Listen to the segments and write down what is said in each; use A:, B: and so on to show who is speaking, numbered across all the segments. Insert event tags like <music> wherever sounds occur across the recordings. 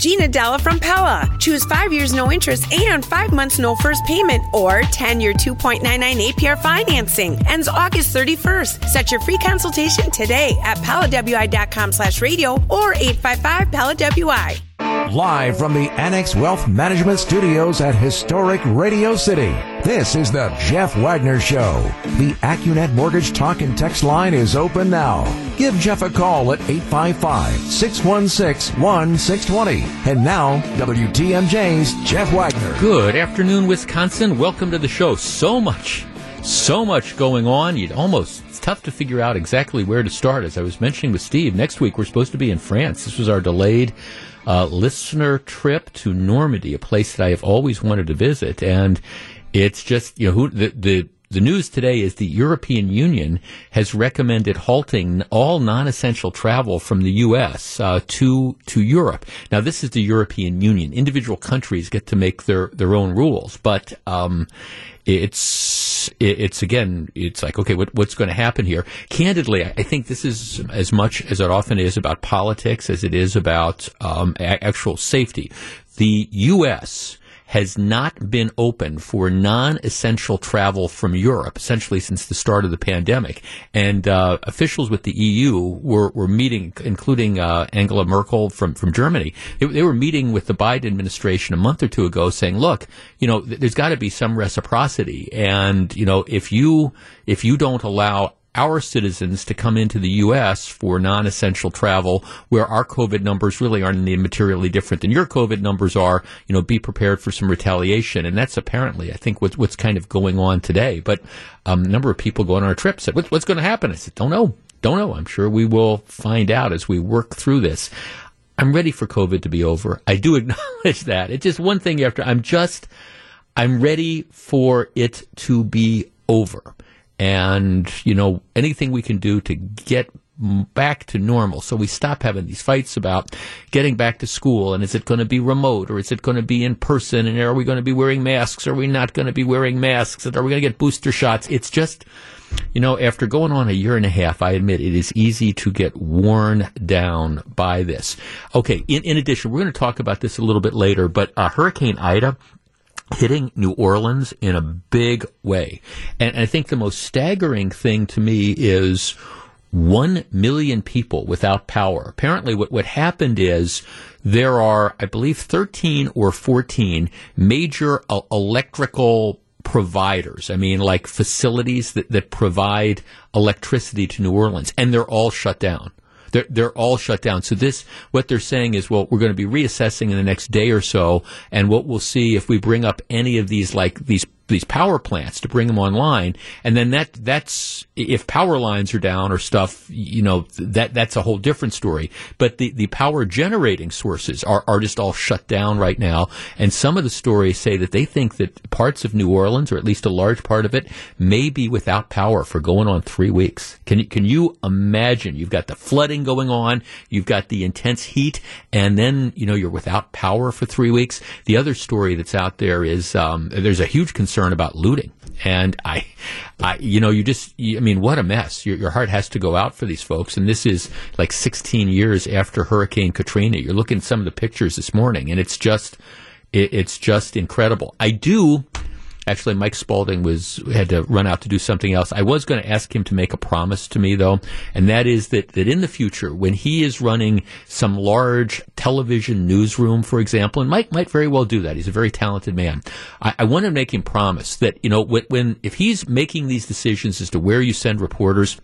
A: Gina Della from Pella. Choose five years no interest and five months no first payment or 10 year 2.99 APR financing. Ends August 31st. Set your free consultation today at PellaWI.com slash radio or 855 Pella WI.
B: Live from the Annex Wealth Management Studios at historic Radio City, this is the Jeff Wagner Show. The Accunet Mortgage Talk and Text line is open now. Give Jeff a call at 855-616-1620. And now, WTMJ's Jeff Wagner.
C: Good afternoon, Wisconsin. Welcome to the show. So much, so much going on. You'd almost, it's tough to figure out exactly where to start. As I was mentioning with Steve, next week we're supposed to be in France. This was our delayed uh, listener trip to Normandy, a place that I have always wanted to visit. And it's just, you know, who, the, the, the news today is the European Union has recommended halting all non-essential travel from the U.S. Uh, to to Europe. Now, this is the European Union. Individual countries get to make their their own rules, but um, it's it's again it's like okay what, what's going to happen here candidly i think this is as much as it often is about politics as it is about um, actual safety the us has not been open for non-essential travel from Europe, essentially since the start of the pandemic. And uh, officials with the EU were, were meeting, including uh, Angela Merkel from, from Germany. They, they, were meeting with the Biden administration a month or two ago, saying, "Look, you know, th- there's got to be some reciprocity, and you know, if you if you don't allow our citizens to come into the U.S. for non-essential travel, where our COVID numbers really aren't materially different than your COVID numbers are. You know, be prepared for some retaliation, and that's apparently, I think, what's, what's kind of going on today. But um, a number of people going on our trip said, "What's, what's going to happen?" I said, "Don't know, don't know. I'm sure we will find out as we work through this." I'm ready for COVID to be over. I do <laughs> acknowledge that. It's just one thing after. I'm just, I'm ready for it to be over and you know anything we can do to get back to normal. So we stop having these fights about getting back to school and is it going to be remote or is it going to be in person and are we going to be wearing masks are we not going to be wearing masks and are we going to get booster shots? It's just you know after going on a year and a half i admit it is easy to get worn down by this. Okay in, in addition we're going to talk about this a little bit later but uh, hurricane ida hitting New Orleans in a big way. And I think the most staggering thing to me is one million people without power. Apparently, what, what happened is there are, I believe, 13 or 14 major electrical providers. I mean, like facilities that, that provide electricity to New Orleans, and they're all shut down. They're, they're all shut down. So this, what they're saying is, well, we're going to be reassessing in the next day or so, and what we'll see if we bring up any of these, like these these power plants to bring them online, and then that that's if power lines are down or stuff, you know that that's a whole different story. But the the power generating sources are are just all shut down right now, and some of the stories say that they think that parts of New Orleans, or at least a large part of it, may be without power for going on three weeks. Can you can you imagine? You've got the flooding going on, you've got the intense heat, and then you know you're without power for three weeks. The other story that's out there is um, there's a huge concern concern about looting. And I, I, you know, you just, you, I mean, what a mess. Your, your heart has to go out for these folks. And this is like 16 years after Hurricane Katrina. You're looking at some of the pictures this morning, and it's just, it, it's just incredible. I do Actually, Mike Spalding was had to run out to do something else. I was going to ask him to make a promise to me though, and that is that that in the future, when he is running some large television newsroom, for example, and Mike might very well do that. He's a very talented man. I, I want to make him promise that you know when, when if he's making these decisions as to where you send reporters,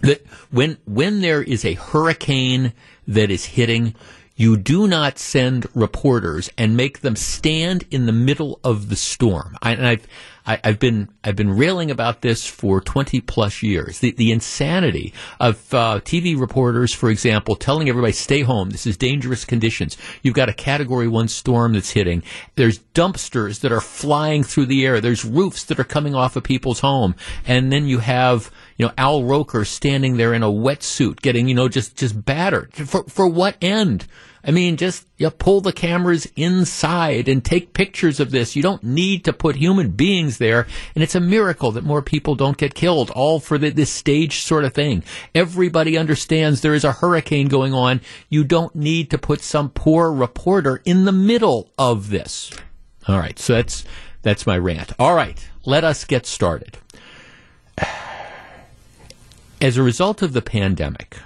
C: that when when there is a hurricane that is hitting you do not send reporters and make them stand in the middle of the storm. I, and I've I, have been I've been railing about this for 20 plus years. The, the insanity of uh, TV reporters, for example, telling everybody stay home. This is dangerous conditions. You've got a Category One storm that's hitting. There's dumpsters that are flying through the air. There's roofs that are coming off of people's home, and then you have you know Al Roker standing there in a wetsuit, getting you know just just battered. For for what end? I mean, just you pull the cameras inside and take pictures of this. You don't need to put human beings there. And it's a miracle that more people don't get killed, all for the, this stage sort of thing. Everybody understands there is a hurricane going on. You don't need to put some poor reporter in the middle of this. All right. So that's, that's my rant. All right. Let us get started. <sighs> As a result of the pandemic,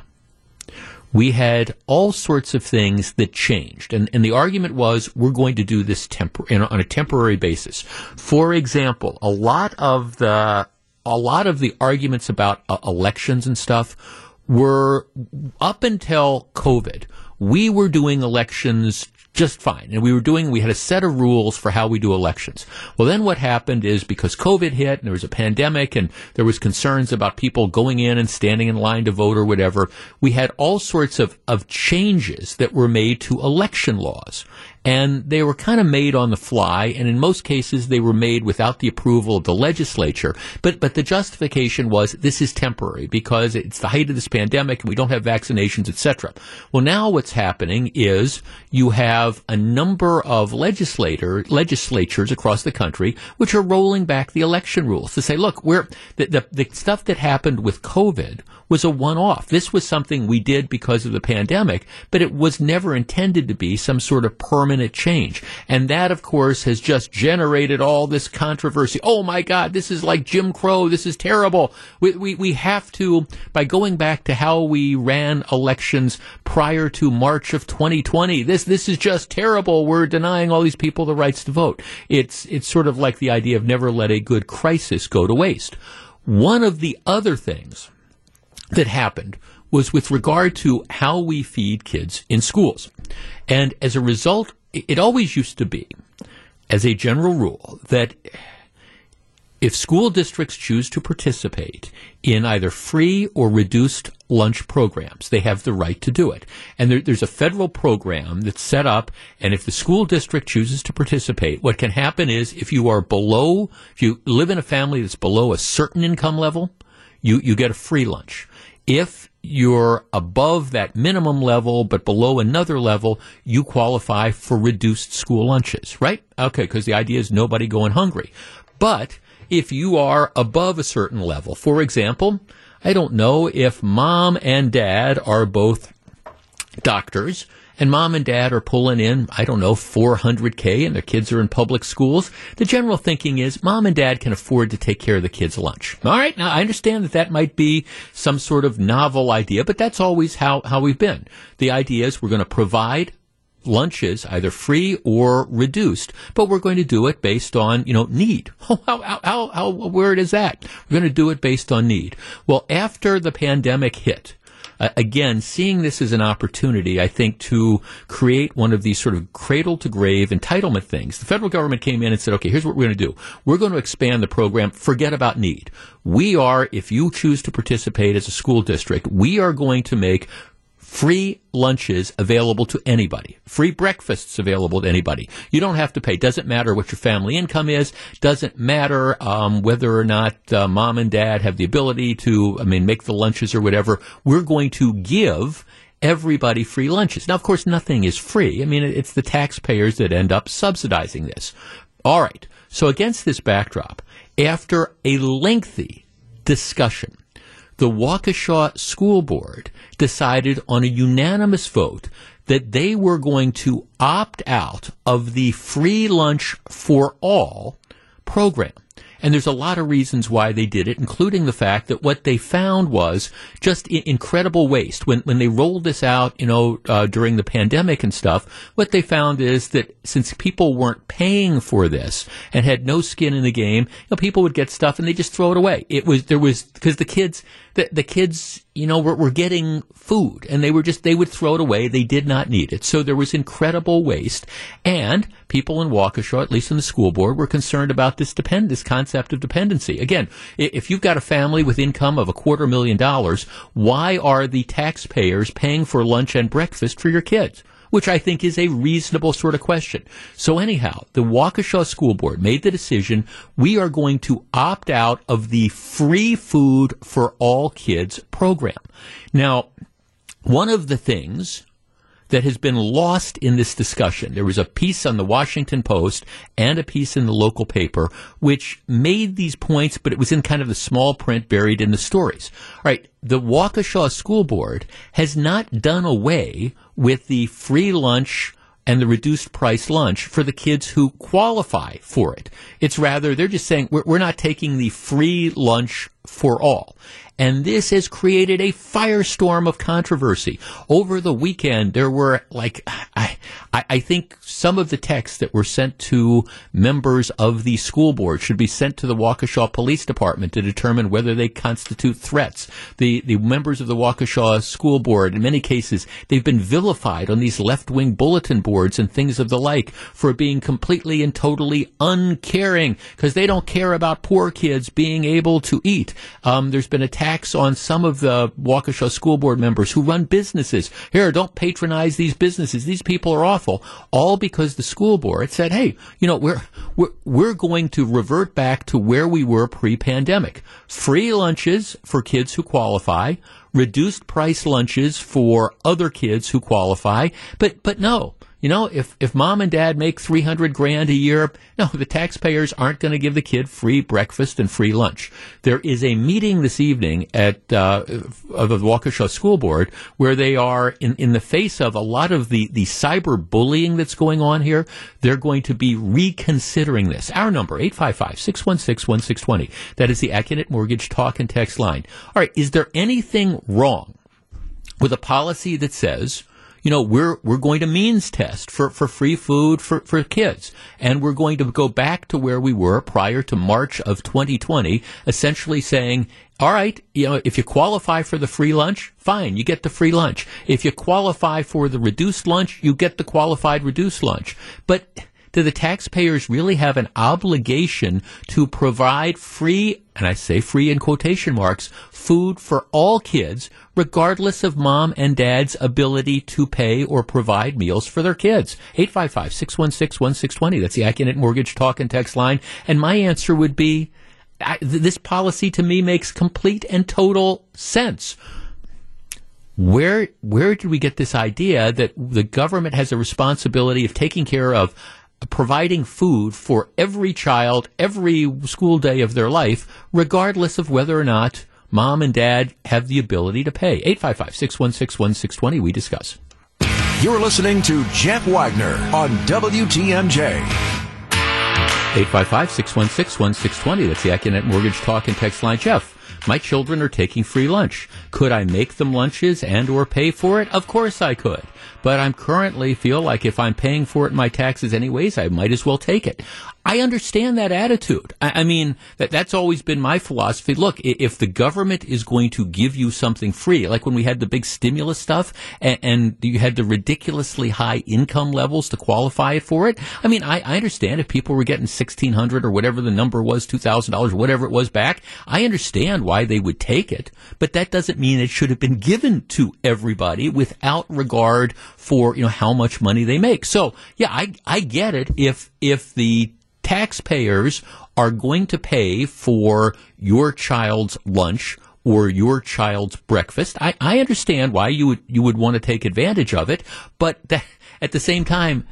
C: we had all sorts of things that changed. And, and the argument was we're going to do this tempor- on a temporary basis. For example, a lot of the, a lot of the arguments about uh, elections and stuff were up until COVID. We were doing elections just fine. And we were doing, we had a set of rules for how we do elections. Well, then what happened is because COVID hit and there was a pandemic and there was concerns about people going in and standing in line to vote or whatever, we had all sorts of, of changes that were made to election laws and they were kind of made on the fly, and in most cases they were made without the approval of the legislature. But but the justification was this is temporary because it's the height of this pandemic and we don't have vaccinations, etc. Well, now what's happening is you have a number of legislator legislatures across the country which are rolling back the election rules to say, look, we're the, the, the stuff that happened with COVID was a one-off. This was something we did because of the pandemic, but it was never intended to be some sort of permanent change. And that, of course, has just generated all this controversy. Oh my God, this is like Jim Crow. This is terrible. We, we, we have to, by going back to how we ran elections prior to March of 2020, this, this is just terrible. We're denying all these people the rights to vote. It's, it's sort of like the idea of never let a good crisis go to waste. One of the other things that happened was with regard to how we feed kids in schools. And as a result, it always used to be, as a general rule, that if school districts choose to participate in either free or reduced lunch programs, they have the right to do it. And there, there's a federal program that's set up, and if the school district chooses to participate, what can happen is if you are below, if you live in a family that's below a certain income level, you, you get a free lunch. If you're above that minimum level but below another level, you qualify for reduced school lunches, right? Okay, because the idea is nobody going hungry. But if you are above a certain level, for example, I don't know if mom and dad are both doctors and mom and dad are pulling in, I don't know, 400K and their kids are in public schools, the general thinking is mom and dad can afford to take care of the kids' lunch. All right. Now I understand that that might be some sort of novel idea, but that's always how, how we've been. The idea is we're going to provide lunches, either free or reduced, but we're going to do it based on, you know, need. <laughs> how, how, how, how weird is that? We're going to do it based on need. Well, after the pandemic hit, uh, again, seeing this as an opportunity, I think, to create one of these sort of cradle to grave entitlement things. The federal government came in and said, okay, here's what we're going to do. We're going to expand the program. Forget about need. We are, if you choose to participate as a school district, we are going to make free lunches available to anybody, free breakfasts available to anybody. You don't have to pay. Doesn't matter what your family income is. Doesn't matter um, whether or not uh, mom and dad have the ability to, I mean, make the lunches or whatever. We're going to give everybody free lunches. Now, of course, nothing is free. I mean, it's the taxpayers that end up subsidizing this. All right. So against this backdrop, after a lengthy discussion, the Waukesha School Board decided on a unanimous vote that they were going to opt out of the free lunch for all program. And there's a lot of reasons why they did it, including the fact that what they found was just incredible waste. When, when they rolled this out, you know, uh, during the pandemic and stuff, what they found is that since people weren't paying for this and had no skin in the game, you know, people would get stuff and they just throw it away. It was, there was, because the kids, the, the kids, you know, were, were getting food and they were just, they would throw it away. They did not need it. So there was incredible waste. And people in Waukesha, at least in the school board, were concerned about this depend, this concept of dependency. Again, if you've got a family with income of a quarter million dollars, why are the taxpayers paying for lunch and breakfast for your kids? Which I think is a reasonable sort of question. So anyhow, the Waukesha School Board made the decision we are going to opt out of the free food for all kids program. Now, one of the things that has been lost in this discussion. There was a piece on the Washington Post and a piece in the local paper which made these points, but it was in kind of the small print buried in the stories. All right, the Waukesha School Board has not done away with the free lunch and the reduced price lunch for the kids who qualify for it. It's rather, they're just saying, we're, we're not taking the free lunch for all. And this has created a firestorm of controversy. Over the weekend, there were like, I, I, think some of the texts that were sent to members of the school board should be sent to the Waukesha Police Department to determine whether they constitute threats. The, the members of the Waukesha School Board, in many cases, they've been vilified on these left-wing bulletin boards and things of the like for being completely and totally uncaring because they don't care about poor kids being able to eat. Um, there's been attacks on some of the Waukesha school board members who run businesses. Here, don't patronize these businesses. These people are awful. All because the school board said, hey, you know, we're, we're, we're going to revert back to where we were pre-pandemic. Free lunches for kids who qualify, reduced price lunches for other kids who qualify, but, but no, you know, if, if mom and dad make 300 grand a year, no, the taxpayers aren't going to give the kid free breakfast and free lunch. There is a meeting this evening at, uh, of the Waukesha School Board where they are in, in the face of a lot of the, the cyber bullying that's going on here. They're going to be reconsidering this. Our number, 855-616-1620. That is the Accunet Mortgage talk and text line. All right. Is there anything wrong with a policy that says, you know, we're we're going to means test for, for free food for, for kids. And we're going to go back to where we were prior to March of 2020, essentially saying, all right, you know, if you qualify for the free lunch, fine, you get the free lunch. If you qualify for the reduced lunch, you get the qualified reduced lunch. But do the taxpayers really have an obligation to provide free, and I say free in quotation marks, food for all kids, regardless of mom and dad's ability to pay or provide meals for their kids? 855-616-1620. That's the Accunet Mortgage Talk and Text line. And my answer would be, I, th- this policy to me makes complete and total sense where where did we get this idea that the government has a responsibility of taking care of providing food for every child every school day of their life, regardless of whether or not mom and dad have the ability to pay. 855 616 1620, we discuss.
B: You're listening to Jeff Wagner on WTMJ.
C: 855 616 1620. That's the Accunet Mortgage Talk and Text line. Jeff, my children are taking free lunch. Could I make them lunches and or pay for it? Of course I could but I'm currently feel like if I'm paying for it in my taxes anyways, I might as well take it. I understand that attitude. I, I mean, that, that's always been my philosophy. Look, if the government is going to give you something free, like when we had the big stimulus stuff and, and you had the ridiculously high income levels to qualify for it, I mean, I, I understand if people were getting 1600 or whatever the number was, $2,000, whatever it was back, I understand why they would take it, but that doesn't mean it should have been given to everybody without regard for, you know, how much money they make. So, yeah, I, I get it if, if the taxpayers are going to pay for your child's lunch or your child's breakfast. I, I understand why you would you would want to take advantage of it, but that, at the same time,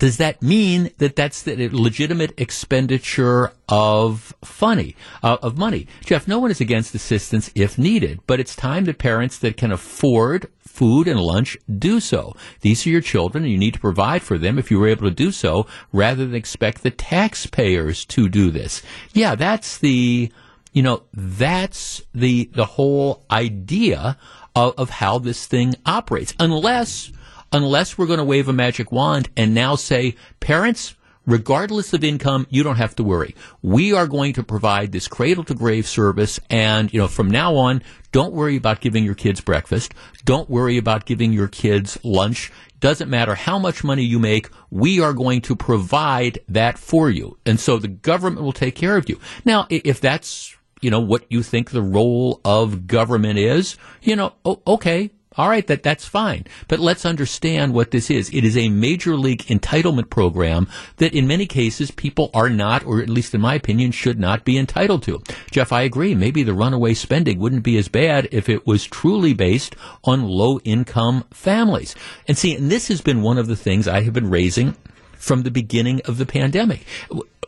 C: does that mean that that's the legitimate expenditure of funny uh, of money? Jeff, no one is against assistance if needed, but it's time that parents that can afford food and lunch do so. These are your children, and you need to provide for them if you were able to do so, rather than expect the taxpayers to do this. Yeah, that's the you know that's the the whole idea of, of how this thing operates, unless unless we're going to wave a magic wand and now say, parents, regardless of income, you don't have to worry. We are going to provide this cradle to grave service. And, you know, from now on, don't worry about giving your kids breakfast. Don't worry about giving your kids lunch. Doesn't matter how much money you make. We are going to provide that for you. And so the government will take care of you. Now, if that's, you know, what you think the role of government is, you know, okay, All right, that that's fine. But let's understand what this is. It is a major league entitlement program that in many cases people are not, or at least in my opinion, should not be entitled to. Jeff, I agree. Maybe the runaway spending wouldn't be as bad if it was truly based on low income families. And see, and this has been one of the things I have been raising from the beginning of the pandemic.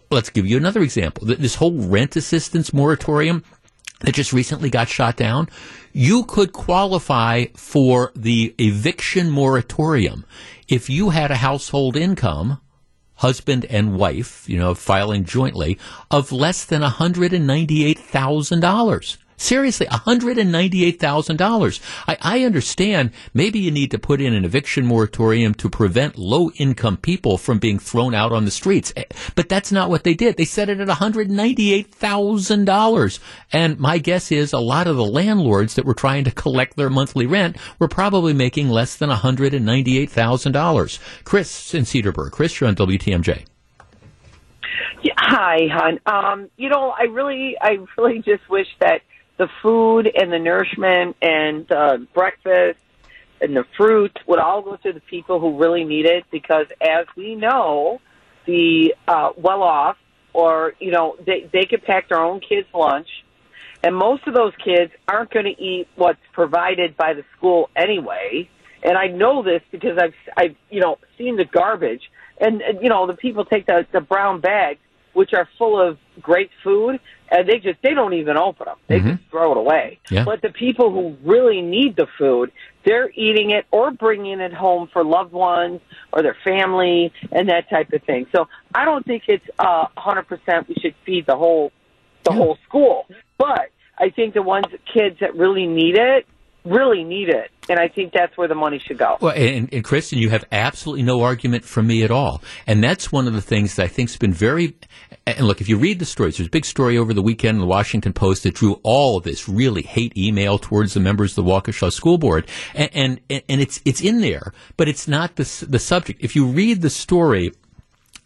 C: Let's give you another example. This whole rent assistance moratorium that just recently got shot down, you could qualify for the eviction moratorium if you had a household income, husband and wife, you know, filing jointly, of less than $198,000. Seriously, $198,000. I, I understand maybe you need to put in an eviction moratorium to prevent low income people from being thrown out on the streets. Eh, but that's not what they did. They set it at $198,000. And my guess is a lot of the landlords that were trying to collect their monthly rent were probably making less than $198,000. Chris in Cedarburg. Chris, you're on WTMJ.
D: Yeah, hi, hon. Um, you know, I really, I really just wish that the food and the nourishment and uh, breakfast and the fruit would all go to the people who really need it because as we know, the uh, well off or, you know, they, they could pack their own kids' lunch. And most of those kids aren't going to eat what's provided by the school anyway. And I know this because I've, I've, you know, seen the garbage. And, and you know, the people take the, the brown bags, which are full of great food, and they just they don't even open them. They mm-hmm. just throw it away.
C: Yeah.
D: But the people who really need the food, they're eating it or bringing it home for loved ones or their family and that type of thing. So I don't think it's uh, 100% we should feed the whole the yeah. whole school, but I think the ones kids that really need it really need it. And I think that's where the money should go.
C: Well, and, and Kristen, you have absolutely no argument from me at all. And that's one of the things that I think has been very. And look, if you read the stories, there's a big story over the weekend in the Washington Post that drew all of this really hate email towards the members of the Waukesha School Board, and and, and it's it's in there, but it's not the the subject. If you read the story,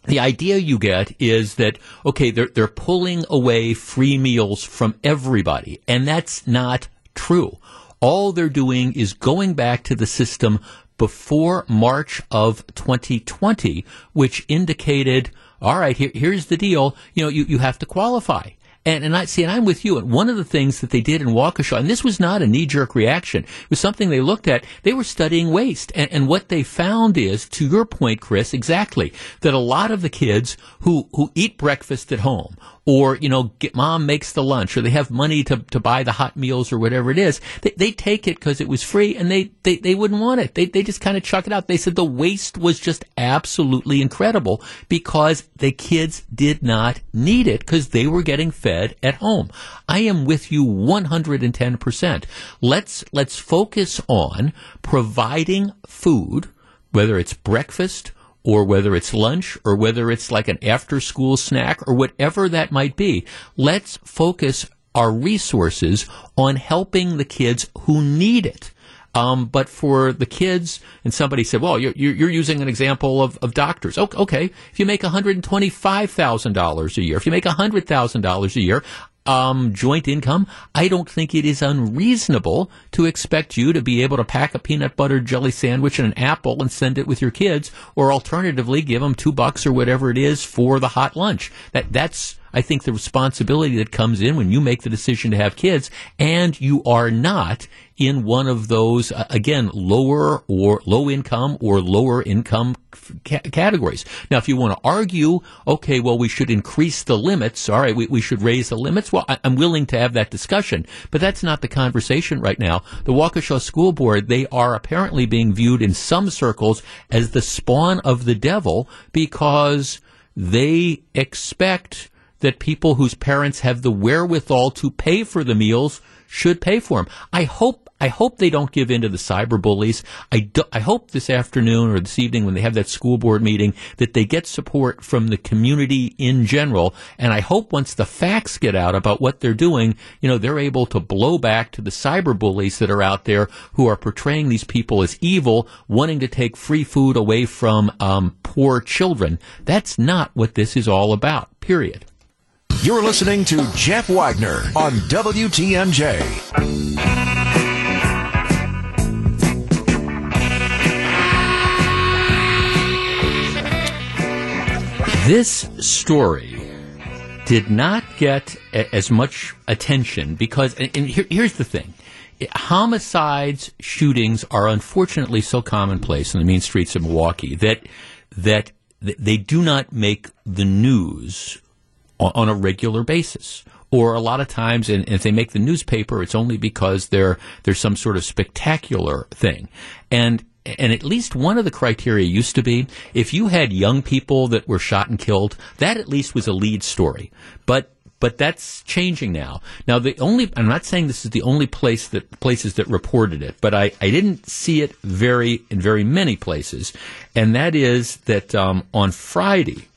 C: the idea you get is that okay, they're they're pulling away free meals from everybody, and that's not true. All they're doing is going back to the system before March of 2020, which indicated, all right, here, here's the deal. You know, you, you have to qualify. And, and I see, and I'm with you. And one of the things that they did in Waukesha, and this was not a knee jerk reaction, it was something they looked at. They were studying waste. And, and what they found is, to your point, Chris, exactly, that a lot of the kids who, who eat breakfast at home or you know get, mom makes the lunch or they have money to, to buy the hot meals or whatever it is they, they take it because it was free and they, they, they wouldn't want it. They, they just kind of chuck it out. They said the waste was just absolutely incredible because the kids did not need it because they were getting fed at home. I am with you 110% let's let's focus on providing food whether it's breakfast or whether it's lunch or whether it's like an after school snack or whatever that might be. Let's focus our resources on helping the kids who need it. Um, but for the kids, and somebody said, well, you're, you're using an example of, of doctors. Okay, if you make $125,000 a year, if you make $100,000 a year, um, joint income, I don't think it is unreasonable to expect you to be able to pack a peanut butter jelly sandwich and an apple and send it with your kids, or alternatively, give them two bucks or whatever it is for the hot lunch. That that's I think the responsibility that comes in when you make the decision to have kids and you are not in one of those, uh, again, lower or low income or lower income ca- categories. Now, if you want to argue, okay, well, we should increase the limits. All right, we, we should raise the limits. Well, I, am willing to have that discussion, but that's not the conversation right now. The Waukesha School Board, they are apparently being viewed in some circles as the spawn of the devil because they expect that people whose parents have the wherewithal to pay for the meals should pay for them. I hope I hope they don't give in to the cyber bullies. I, do, I hope this afternoon or this evening when they have that school board meeting that they get support from the community in general. And I hope once the facts get out about what they're doing, you know, they're able to blow back to the cyber bullies that are out there who are portraying these people as evil, wanting to take free food away from um, poor children. That's not what this is all about, period.
B: You're listening to Jeff Wagner on WTMJ.
C: This story did not get a- as much attention because, and, here, here's the thing. Homicides, shootings are unfortunately so commonplace in the mean streets of Milwaukee that, that they do not make the news on, on a regular basis or a lot of times, and if they make the newspaper, it's only because they're, there's some sort of spectacular thing. And and at least one of the criteria used to be if you had young people that were shot and killed, that at least was a lead story. But but that's changing now. Now the only I'm not saying this is the only place that places that reported it, but I, I didn't see it very in very many places, and that is that um, on Friday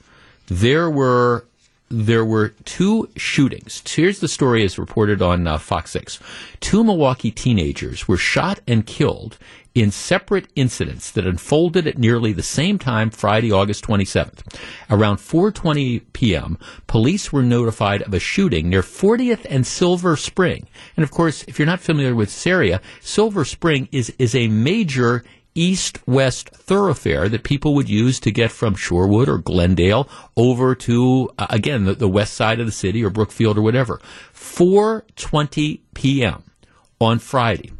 C: there were there were two shootings. Here's the story as reported on uh, Fox 6. Two Milwaukee teenagers were shot and killed in separate incidents that unfolded at nearly the same time Friday, August 27th. Around 4:20 p.m., police were notified of a shooting near 40th and Silver Spring. And of course, if you're not familiar with this area, Silver Spring is is a major east west thoroughfare that people would use to get from Shorewood or Glendale over to, uh, again, the, the west side of the city or Brookfield or whatever. 4.20 p.m. on Friday.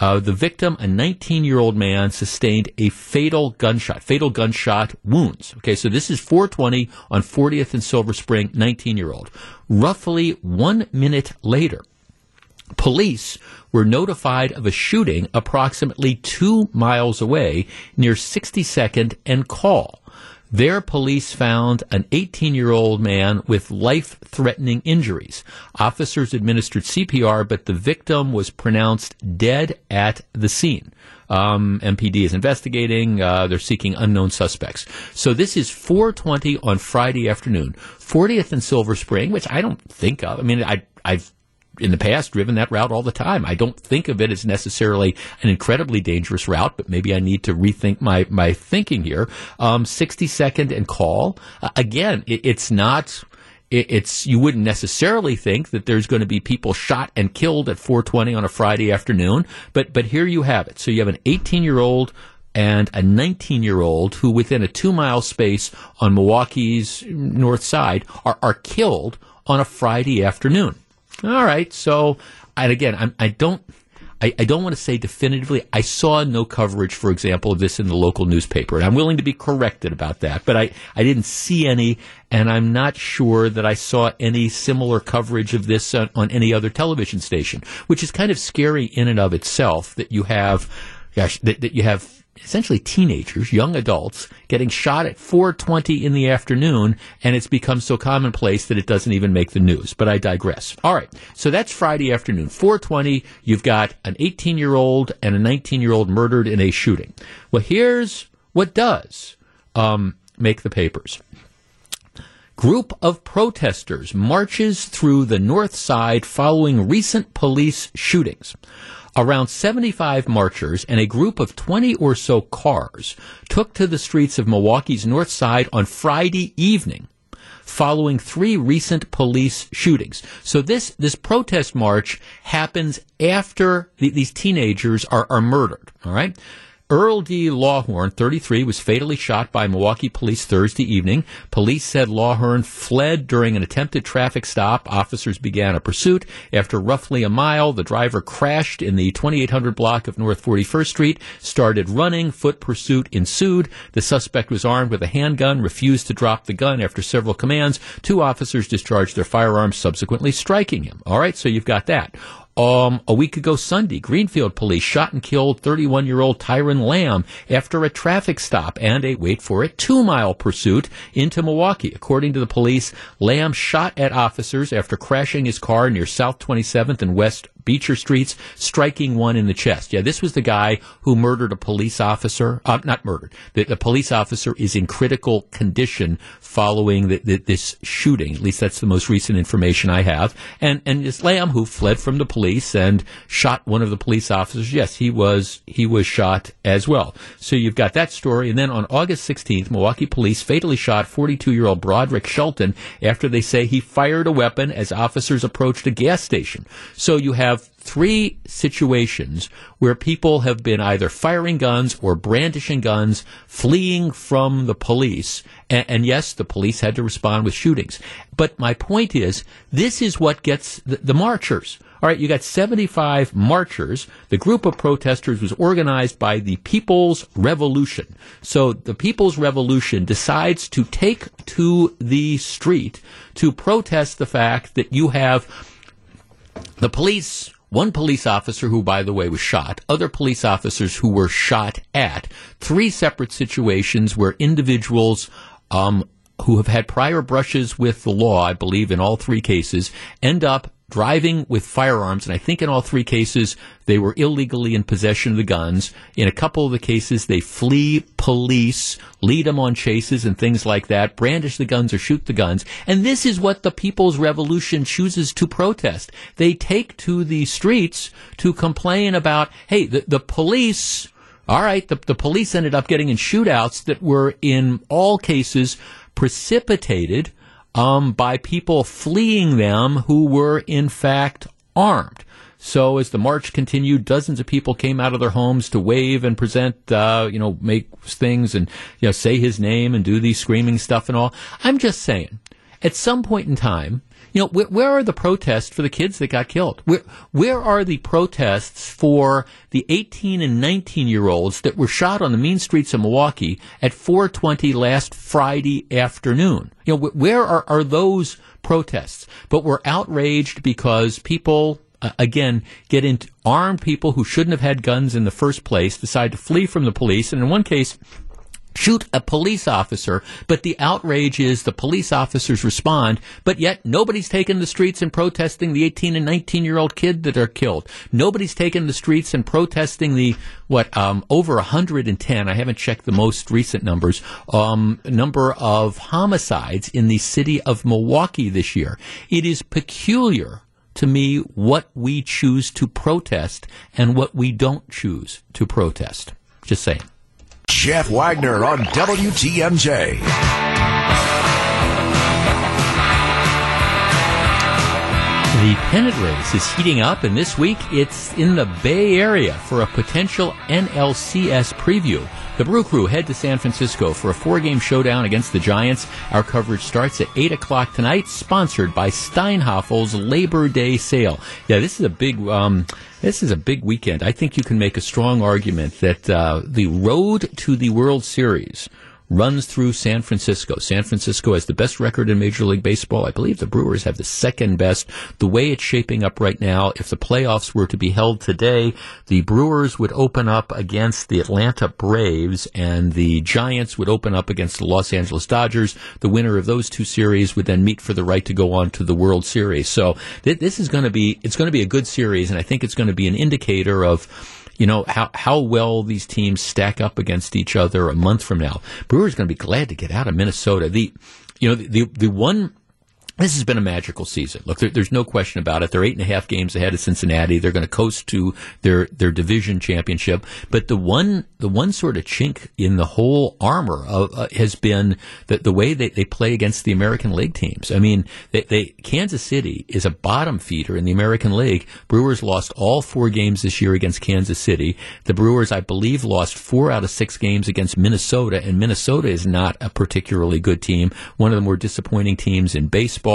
C: Uh, the victim, a 19 year old man, sustained a fatal gunshot, fatal gunshot wounds. Okay, so this is 420 on 40th and Silver Spring, 19 year old. Roughly one minute later, police were notified of a shooting approximately two miles away near 62nd and Call. There, police found an 18 year old man with life threatening injuries. Officers administered CPR, but the victim was pronounced dead at the scene. Um, MPD is investigating. Uh, they're seeking unknown suspects. So this is 4:20 on Friday afternoon, 40th and Silver Spring, which I don't think of. I mean, I I've in the past driven that route all the time. I don't think of it as necessarily an incredibly dangerous route, but maybe I need to rethink my, my thinking here. Um, 60 second and call. Uh, again, it, it's not, it's you wouldn't necessarily think that there's going to be people shot and killed at 4:20 on a Friday afternoon, but but here you have it. So you have an 18 year old and a 19 year old who, within a two mile space on Milwaukee's north side, are, are killed on a Friday afternoon. All right. So, and again, I'm, I don't. I, I, don't want to say definitively. I saw no coverage, for example, of this in the local newspaper, and I'm willing to be corrected about that. But I, I didn't see any, and I'm not sure that I saw any similar coverage of this on, on any other television station, which is kind of scary in and of itself that you have, gosh, that, that you have essentially teenagers, young adults, getting shot at 4:20 in the afternoon, and it's become so commonplace that it doesn't even make the news. But I digress. All right, so that's Friday afternoon, 4:20. You've got an 18-year-old and a 19-year-old murdered in a shooting. Well, here's what does um, make the papers. Group of protesters marches through the north side following recent police shootings. Around 75 marchers and a group of 20 or so cars took to the streets of Milwaukee's north side on Friday evening following three recent police shootings. So this, this protest march happens after the, these teenagers are, are murdered. All right. Earl D. Lawhorn, 33, was fatally shot by Milwaukee police Thursday evening. Police said Lawhorn fled during an attempted traffic stop. Officers began a pursuit. After roughly a mile, the driver crashed in the 2800 block of North 41st Street, started running. Foot pursuit ensued. The suspect was armed with a handgun, refused to drop the gun after several commands. Two officers discharged their firearms, subsequently striking him. All right, so you've got that. Um, a week ago Sunday, Greenfield police shot and killed 31 year old Tyron Lamb after a traffic stop and a, wait for it, two mile pursuit into Milwaukee. According to the police, Lamb shot at officers after crashing his car near South 27th and West Beecher Streets, striking one in the chest. Yeah, this was the guy who murdered a police officer. Uh, not murdered. The, the, police officer is in critical condition following the, the, this shooting. At least that's the most recent information I have. And and this Lamb, who fled from the police and shot one of the police officers, yes, he was he was shot as well. So you've got that story. And then on August 16th, Milwaukee police fatally shot 42 year old Broderick Shelton after they say he fired a weapon as officers approached a gas station. So you have three situations where people have been either firing guns or brandishing guns, fleeing from the police. And, and, yes, the police had to respond with shootings. But my point is, this is what gets the, the marchers. All right, you got 75 marchers. The group of protesters was organized by the People's Revolution. So the People's Revolution decides to take to the street to protest the fact that you have the police one police officer who, by the way, was shot, other police officers who were shot at, three separate situations where individuals um, who have had prior brushes with the law, I believe in all three cases, end up driving with firearms, and I think in all three cases they were illegally in possession of the guns. In a couple of the cases, they flee police, lead them on chases and things like that, brandish the guns or shoot the guns. And this is what the People's Revolution chooses to protest. They take to the streets to complain about, hey, the, the police, all right, the, the police ended up getting in shootouts that were in all cases precipitated um, by people fleeing them who were in fact armed. So as the march continued, dozens of people came out of their homes to wave and present, uh, you know, make things and you know say his name and do these screaming stuff and all. I'm just saying, at some point in time, you know, where, where, are the protests for the kids that got killed? Where, where are the protests for the 18 and 19 year olds that were shot on the mean streets of Milwaukee at 420 last Friday afternoon? You know, where are, are those protests? But we're outraged because people uh, again, get into armed people who shouldn't have had guns in the first place, decide to flee from the police, and in one case, shoot a police officer, but the outrage is the police officers respond, but yet nobody's taken the streets and protesting the 18 and 19 year old kid that are killed. Nobody's taken the streets and protesting the, what, um, over 110, I haven't checked the most recent numbers, um, number of homicides in the city of Milwaukee this year. It is peculiar to me what we choose to protest and what we don't choose to protest. Just saying.
B: Jeff Wagner on WTMJ.
C: The pennant race is heating up, and this week it's in the Bay Area for a potential NLCS preview. The Brew Crew head to San Francisco for a four-game showdown against the Giants. Our coverage starts at 8 o'clock tonight, sponsored by Steinhafels Labor Day Sale. Yeah, this is a big, um, this is a big weekend. I think you can make a strong argument that uh, the road to the World Series runs through San Francisco. San Francisco has the best record in Major League Baseball. I believe the Brewers have the second best. The way it's shaping up right now, if the playoffs were to be held today, the Brewers would open up against the Atlanta Braves and the Giants would open up against the Los Angeles Dodgers. The winner of those two series would then meet for the right to go on to the World Series. So th- this is going to be, it's going to be a good series and I think it's going to be an indicator of you know, how, how well these teams stack up against each other a month from now. Brewers going to be glad to get out of Minnesota. The, you know, the, the, the one this has been a magical season. Look, there, there's no question about it. They're eight and a half games ahead of Cincinnati. They're going to coast to their their division championship. But the one the one sort of chink in the whole armor of, uh, has been the the way they, they play against the American League teams. I mean, they, they Kansas City is a bottom feeder in the American League. Brewers lost all four games this year against Kansas City. The Brewers, I believe, lost four out of six games against Minnesota, and Minnesota is not a particularly good team. One of the more disappointing teams in baseball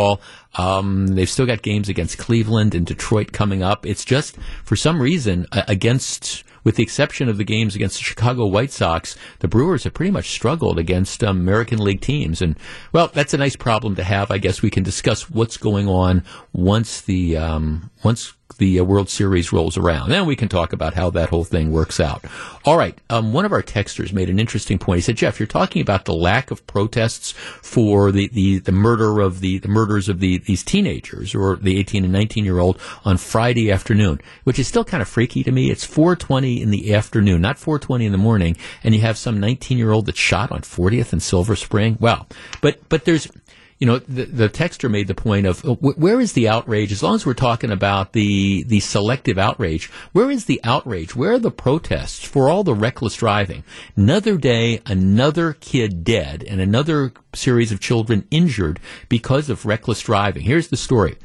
C: Um, they've still got games against Cleveland and Detroit coming up. It's just for some reason against with the exception of the games against the Chicago White Sox, the Brewers have pretty much struggled against um, American League teams. And, well, that's a nice problem to have. I guess we can discuss what's going on once the, um, once the uh, World Series rolls around. Then we can talk about how that whole thing works out. All right. Um, one of our texters made an interesting point. He said, Jeff, you're talking about the lack of protests for the, the, the murder of the, the murders of the, these teenagers or the 18 and 19 year old on Friday afternoon, which is still kind of freaky to me. It's 420 in the afternoon, not 420 in the morning. And you have some 19 year old that's shot on 40th and Silver Spring. Well, but, but there's, you know, the, the texter made the point of uh, where is the outrage? As long as we're talking about the the selective outrage, where is the outrage? Where are the protests for all the reckless driving? Another day, another kid dead, and another series of children injured because of reckless driving. Here's the story: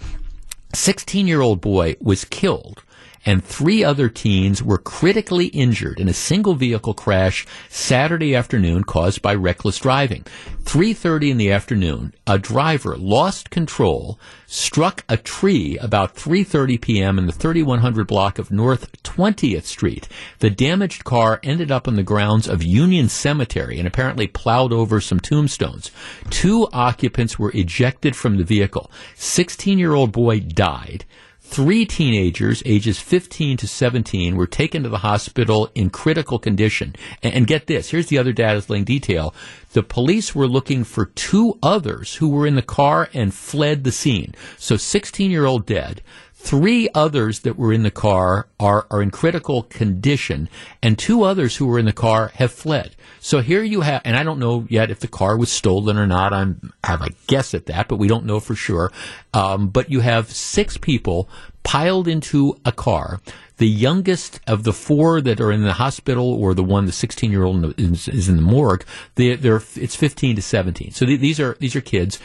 C: sixteen year old boy was killed and three other teens were critically injured in a single vehicle crash Saturday afternoon caused by reckless driving. 3:30 in the afternoon, a driver lost control, struck a tree about 3:30 p.m. in the 3100 block of North 20th Street. The damaged car ended up on the grounds of Union Cemetery and apparently plowed over some tombstones. Two occupants were ejected from the vehicle. 16-year-old boy died. Three teenagers, ages 15 to 17, were taken to the hospital in critical condition. And, and get this, here's the other dazzling detail. The police were looking for two others who were in the car and fled the scene. So 16 year old dead. Three others that were in the car are, are in critical condition, and two others who were in the car have fled. So here you have, and I don't know yet if the car was stolen or not. I'm have a guess at that, but we don't know for sure. Um, but you have six people piled into a car. The youngest of the four that are in the hospital, or the one, the 16 year old is, is, in the morgue. They, are it's 15 to 17. So th- these are these are kids.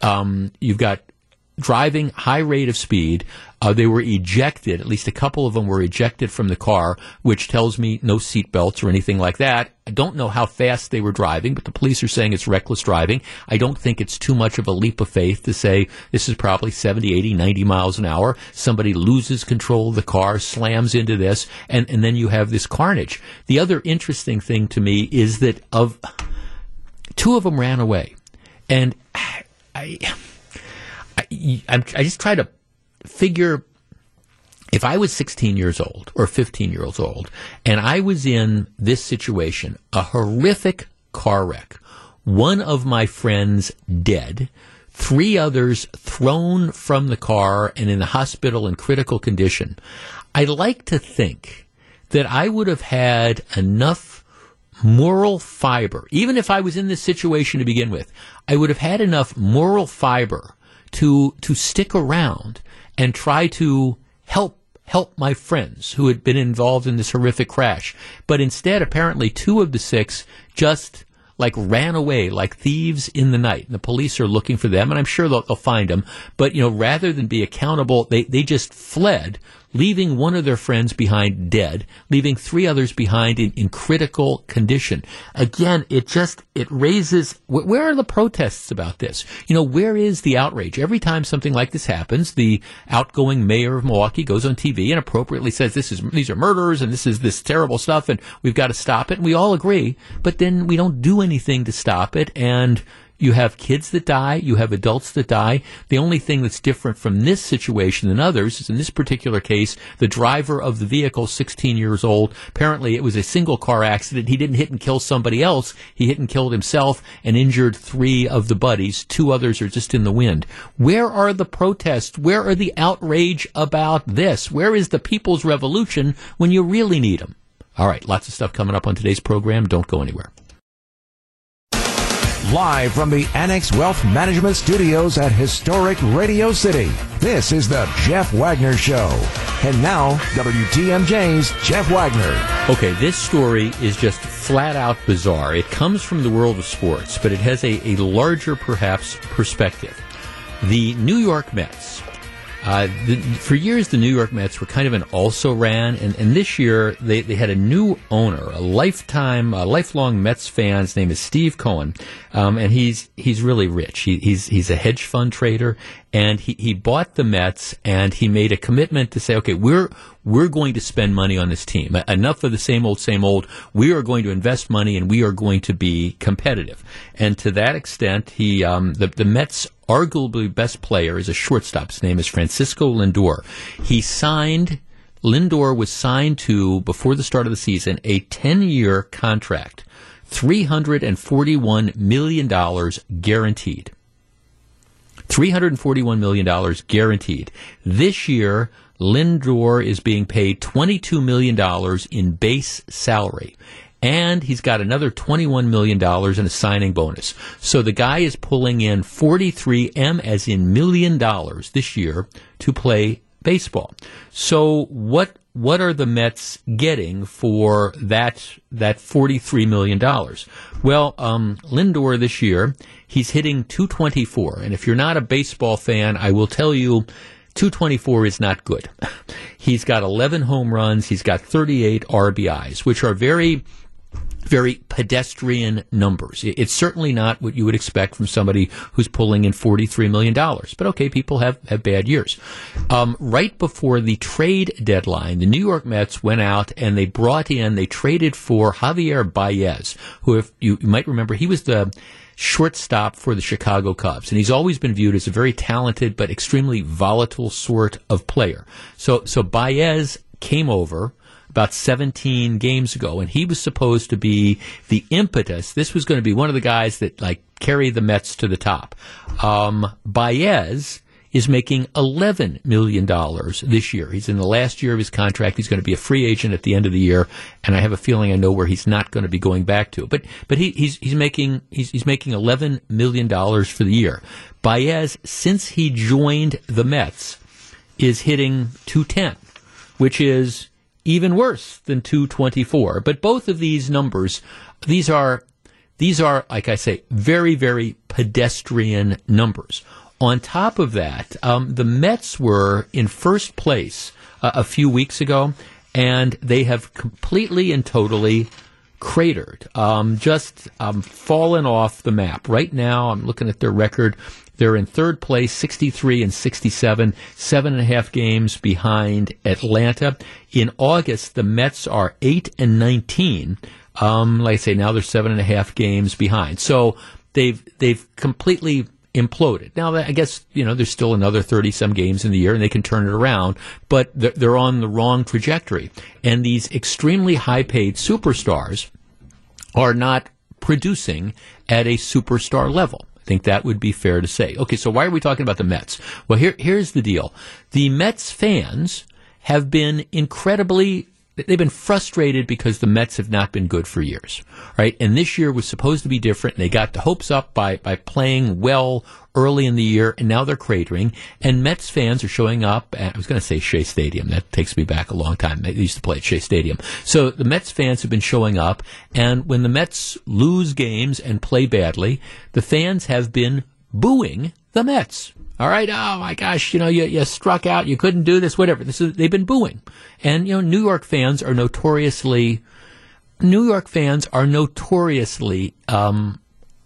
C: Um, you've got driving high rate of speed. Uh, they were ejected. At least a couple of them were ejected from the car, which tells me no seatbelts or anything like that. I don't know how fast they were driving, but the police are saying it's reckless driving. I don't think it's too much of a leap of faith to say this is probably 70, 80, 90 miles an hour. Somebody loses control of the car, slams into this, and, and then you have this carnage. The other interesting thing to me is that of two of them ran away. And I I, I just try to figure if I was 16 years old or 15 years old and I was in this situation, a horrific car wreck, one of my friends dead, three others thrown from the car and in the hospital in critical condition, I like to think that I would have had enough moral fiber, even if I was in this situation to begin with, I would have had enough moral fiber to to stick around and try to help help my friends who had been involved in this horrific crash. But instead, apparently, two of the six just like ran away like thieves in the night. And the police are looking for them, and I'm sure they'll, they'll find them. But you know, rather than be accountable, they they just fled leaving one of their friends behind dead, leaving three others behind in, in critical condition. Again, it just, it raises, where are the protests about this? You know, where is the outrage? Every time something like this happens, the outgoing mayor of Milwaukee goes on TV and appropriately says this is, these are murders and this is this terrible stuff and we've got to stop it. And we all agree, but then we don't do anything to stop it. And you have kids that die. You have adults that die. The only thing that's different from this situation than others is in this particular case, the driver of the vehicle, 16 years old, apparently it was a single car accident. He didn't hit and kill somebody else. He hit and killed himself and injured three of the buddies. Two others are just in the wind. Where are the protests? Where are the outrage about this? Where is the people's revolution when you really need them? All right, lots of stuff coming up on today's program. Don't go anywhere.
B: Live from the Annex Wealth Management Studios at historic Radio City, this is the Jeff Wagner Show. And now, WTMJ's Jeff Wagner.
C: Okay, this story is just flat out bizarre. It comes from the world of sports, but it has a, a larger, perhaps, perspective. The New York Mets uh, the, for years, the New York Mets were kind of an also ran, and, and this year they, they had a new owner, a lifetime, a lifelong Mets fan. His name is Steve Cohen, um, and he's he's really rich. He, he's he's a hedge fund trader, and he, he bought the Mets, and he made a commitment to say, okay, we're we're going to spend money on this team. Enough of the same old, same old. We are going to invest money, and we are going to be competitive. And to that extent, he um, the the Mets arguably best player is a shortstop. His name is Francisco Lindor. He signed, Lindor was signed to, before the start of the season, a 10 year contract, $341 million guaranteed. $341 million guaranteed. This year, Lindor is being paid $22 million in base salary and he's got another $21 million in a signing bonus. So the guy is pulling in 43 M as in million dollars this year to play baseball. So what what are the Mets getting for that that forty three million dollars? Well, um, Lindor this year he's hitting two twenty four, and if you're not a baseball fan, I will tell you 224 is not good. <laughs> He's got 11 home runs. He's got 38 RBIs, which are very very pedestrian numbers. It's certainly not what you would expect from somebody who's pulling in $43 million. But okay, people have, have bad years. Um, right before the trade deadline, the New York Mets went out and they brought in, they traded for Javier Baez, who, if you, you might remember, he was the shortstop for the Chicago Cubs. And he's always been viewed as a very talented but extremely volatile sort of player. So, so Baez came over about 17 games ago, and he was supposed to be the impetus. This was going to be one of the guys that like carry the Mets to the top. Um, Baez is making $11 million this year. He's in the last year of his contract. He's going to be a free agent at the end of the year, and I have a feeling I know where he's not going to be going back to. But but he, he's he's making he's, he's making $11 million for the year. Baez, since he joined the Mets, is hitting 210, which is even worse than 224. But both of these numbers, these are these are, like I say, very, very pedestrian numbers. On top of that, um, the Mets were in first place uh, a few weeks ago, and they have completely and totally cratered, um, just um, fallen off the map. Right now, I'm looking at their record. They're in third place, 63 and 67, seven and a half games behind Atlanta. In August, the Mets are 8 and 19. Um, like I say, now they're seven and a half games behind. So they've, they've completely imploded. Now, I guess, you know, there's still another 30 some games in the year and they can turn it around, but they're on the wrong trajectory. And these extremely high paid superstars are not producing at a superstar level think that would be fair to say. Okay, so why are we talking about the Mets? Well, here, here's the deal. The Mets fans have been incredibly they've been frustrated because the Mets have not been good for years, right? And this year was supposed to be different. And they got the hopes up by by playing well early in the year, and now they're cratering. And Mets fans are showing up. At, I was going to say Shea Stadium. That takes me back a long time. They used to play at Shea Stadium. So the Mets fans have been showing up, and when the Mets lose games and play badly, the fans have been booing the Mets. All right, oh my gosh, you know, you, you struck out, you couldn't do this, whatever. This is they've been booing, and you know, New York fans are notoriously, New York fans are notoriously um,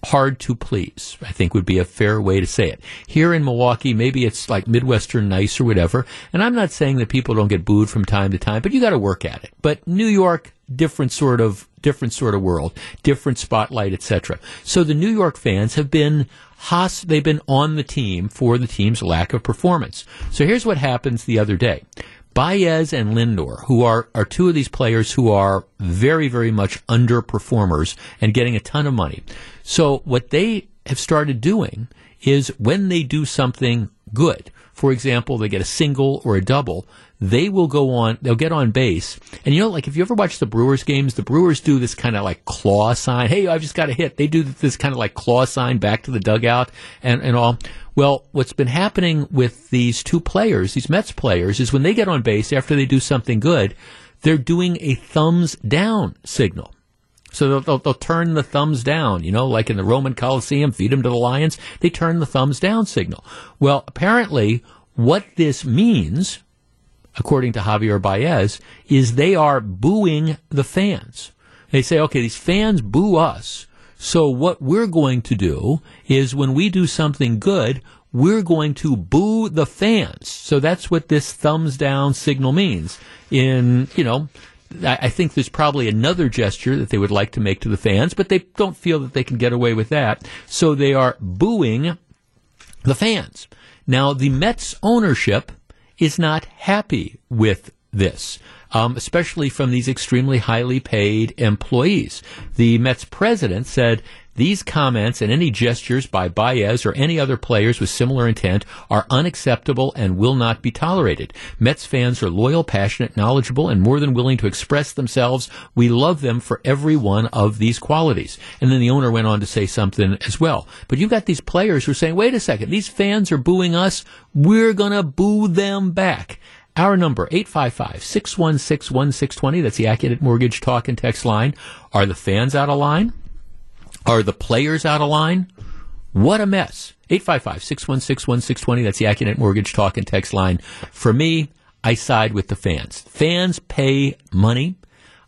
C: hard to please, I think would be a fair way to say it. Here in Milwaukee, maybe it's like Midwestern nice or whatever. And I'm not saying that people don't get booed from time to time, but you got to work at it. But New York, different sort of, different sort of world, different spotlight, etc. So the New York fans have been hos- they've been on the team for the team's lack of performance. So here's what happens the other day. Baez and Lindor, who are, are two of these players who are very, very much underperformers and getting a ton of money. So what they have started doing is when they do something good, for example, they get a single or a double, they will go on, they'll get on base. And you know, like if you ever watch the Brewers games, the Brewers do this kind of like claw sign. Hey, I've just got a hit. They do this kind of like claw sign back to the dugout and, and all. Well, what's been happening with these two players, these Mets players, is when they get on base after they do something good, they're doing a thumbs down signal. So they'll, they'll, they'll, turn the thumbs down, you know, like in the Roman Coliseum, feed them to the lions. They turn the thumbs down signal. Well, apparently what this means, according to Javier Baez, is they are booing the fans. They say, okay, these fans boo us. So what we're going to do is when we do something good, we're going to boo the fans. So that's what this thumbs down signal means. In, you know, I think there's probably another gesture that they would like to make to the fans, but they don't feel that they can get away with that. So they are booing the fans. Now, the Mets ownership is not happy with this um, especially from these extremely highly paid employees. The Mets president said these comments and any gestures by Baez or any other players with similar intent are unacceptable and will not be tolerated. Mets fans are loyal, passionate, knowledgeable, and more than willing to express themselves. We love them for every one of these qualities. And then the owner went on to say something as well. But you've got these players who are saying, wait a second, these fans are booing us. We're going to boo them back. Our number, 855-616-1620. That's the Accunet Mortgage Talk and Text line. Are the fans out of line? Are the players out of line? What a mess. 855 616 1620. That's the Accunet Mortgage Talk and Text line. For me, I side with the fans. Fans pay money.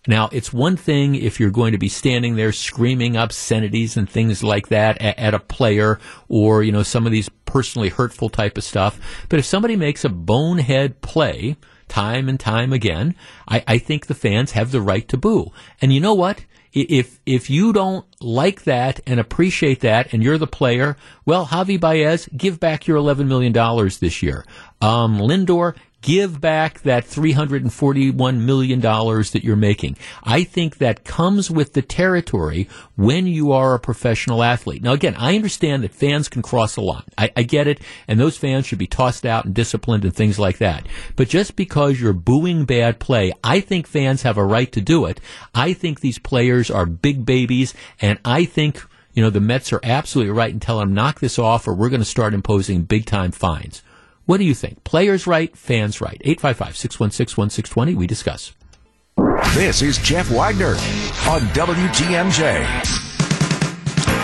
C: Now, it's one thing if you're going to be standing there screaming obscenities and things like that at, at, a player or, you know, some of these personally hurtful type of stuff. But if somebody makes a bonehead play time and time again, I, I think the fans have the right to boo. And you know what? If if you don't like that and appreciate that, and you're the player, well, Javi Baez, give back your eleven million dollars this year. Um, Lindor, give back that $341 million that you're making. I think that comes with the territory when you are a professional athlete. Now, again, I understand that fans can cross a line. I, I get it, and those fans should be tossed out and disciplined and things like that. But just because you're booing bad play, I think fans have a right to do it. I think these players are big babies, and I think you know, the Mets are absolutely right in telling them knock this off or we're going to start imposing big time fines. What do you think? Players right, fans right. 855 616 1620. We discuss.
B: This is Jeff Wagner on WTMJ.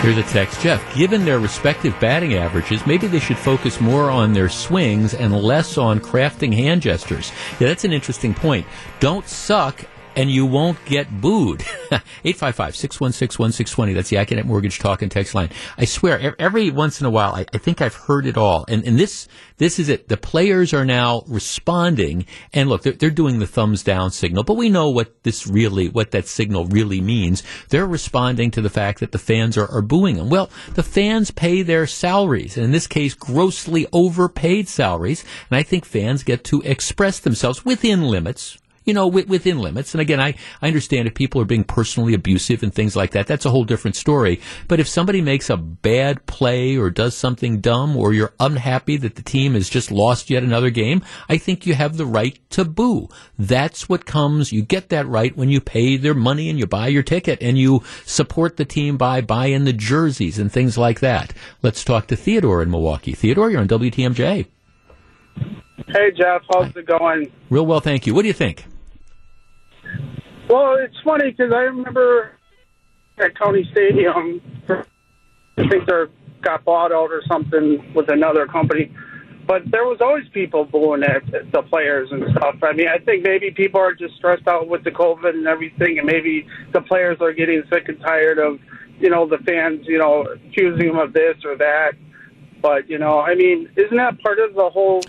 C: Here's a text. Jeff, given their respective batting averages, maybe they should focus more on their swings and less on crafting hand gestures. Yeah, that's an interesting point. Don't suck and you won't get booed. <laughs> 855-616-1620. That's the Accunet Mortgage Talk and Text line. I swear, every once in a while, I, I, think I've heard it all. And, and this, this is it. The players are now responding. And look, they're, they're doing the thumbs down signal, but we know what this really, what that signal really means. They're responding to the fact that the fans are, are booing them. Well, the fans pay their salaries, and in this case, grossly overpaid salaries. And I think fans get to express themselves within limits you know, within limits. And again, I, I understand if people are being personally abusive and things like that, that's a whole different story. But if somebody makes a bad play or does something dumb or you're unhappy that the team has just lost yet another game, I think you have the right to boo. That's what comes, you get that right when you pay their money and you buy your ticket and you support the team by buying the jerseys and things like that. Let's talk to Theodore in Milwaukee. Theodore, you're on WTMJ.
E: Hey, Jeff. How's it going?
C: Real well, thank you. What do you think?
E: Well, it's funny because I remember at County Stadium, I think they got bought out or something with another company. But there was always people booing at the players and stuff. I mean, I think maybe people are just stressed out with the COVID and everything, and maybe the players are getting sick and tired of, you know, the fans, you know, accusing them of this or that. But you know, I mean, isn't that part of the whole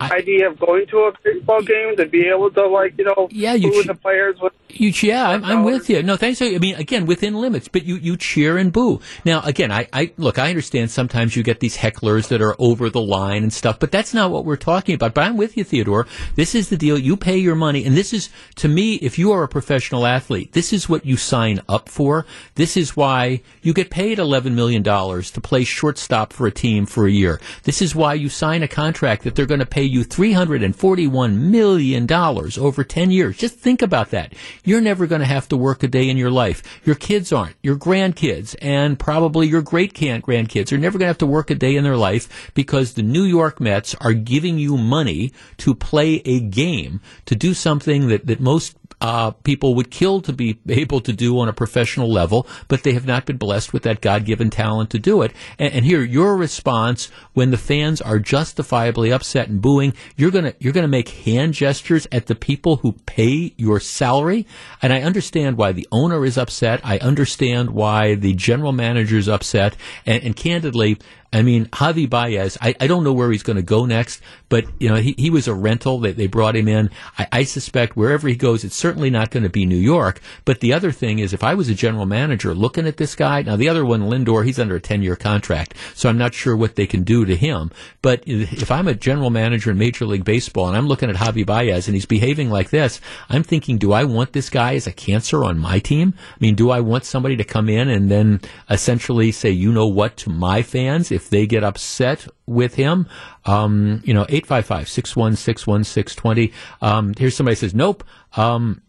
E: I, idea of going to a baseball game to be able to like you know
C: yeah you
E: ch- the players with
C: you yeah I'm, I'm, with you. No thanks. I mean again within limits but you you cheer and boo. Now again I, I look I understand sometimes you get these hecklers that are over the line and stuff but that's not what we're talking about. But I'm with you Theodore. This is the deal. You pay your money and this is to me if you are a professional athlete this is what you sign up for. This is why you get paid 11 million dollars to play shortstop for a team for a year. This is why you sign a contract that they're going to pay you $341 million over 10 years. Just think about that. You're never going to have to work a day in your life. Your kids aren't. Your grandkids and probably your great grandkids are never going to have to work a day in their life because the New York Mets are giving you money to play a game, to do something that, that most uh, people would kill to be able to do on a professional level, but they have not been blessed with that God given talent to do it. And, and, here, your response when the fans are justifiably upset and booing, you're gonna you're gonna make hand gestures at the people who pay your salary. And I understand why the owner is upset. I understand why the general manager is upset. And, and candidly, I mean, Javi Baez, I, I don't know where he's going to go next, but, you know, he, he was a rental. They, they brought him in. I, I suspect wherever he goes, it's certainly not going to be New York. But the other thing is, if I was a general manager looking at this guy, now the other one, Lindor, he's under a 10 year contract, so I'm not sure what they can do to him. But if I'm a general manager in Major League Baseball and I'm looking at Javi Baez and he's behaving like this, I'm thinking, do I want this guy as a cancer on my team? I mean, do I want somebody to come in and then essentially say, you know what, to my fans? if they get upset with him. Um, you know, 855 616 1620. Um, here's somebody says, nope. Um,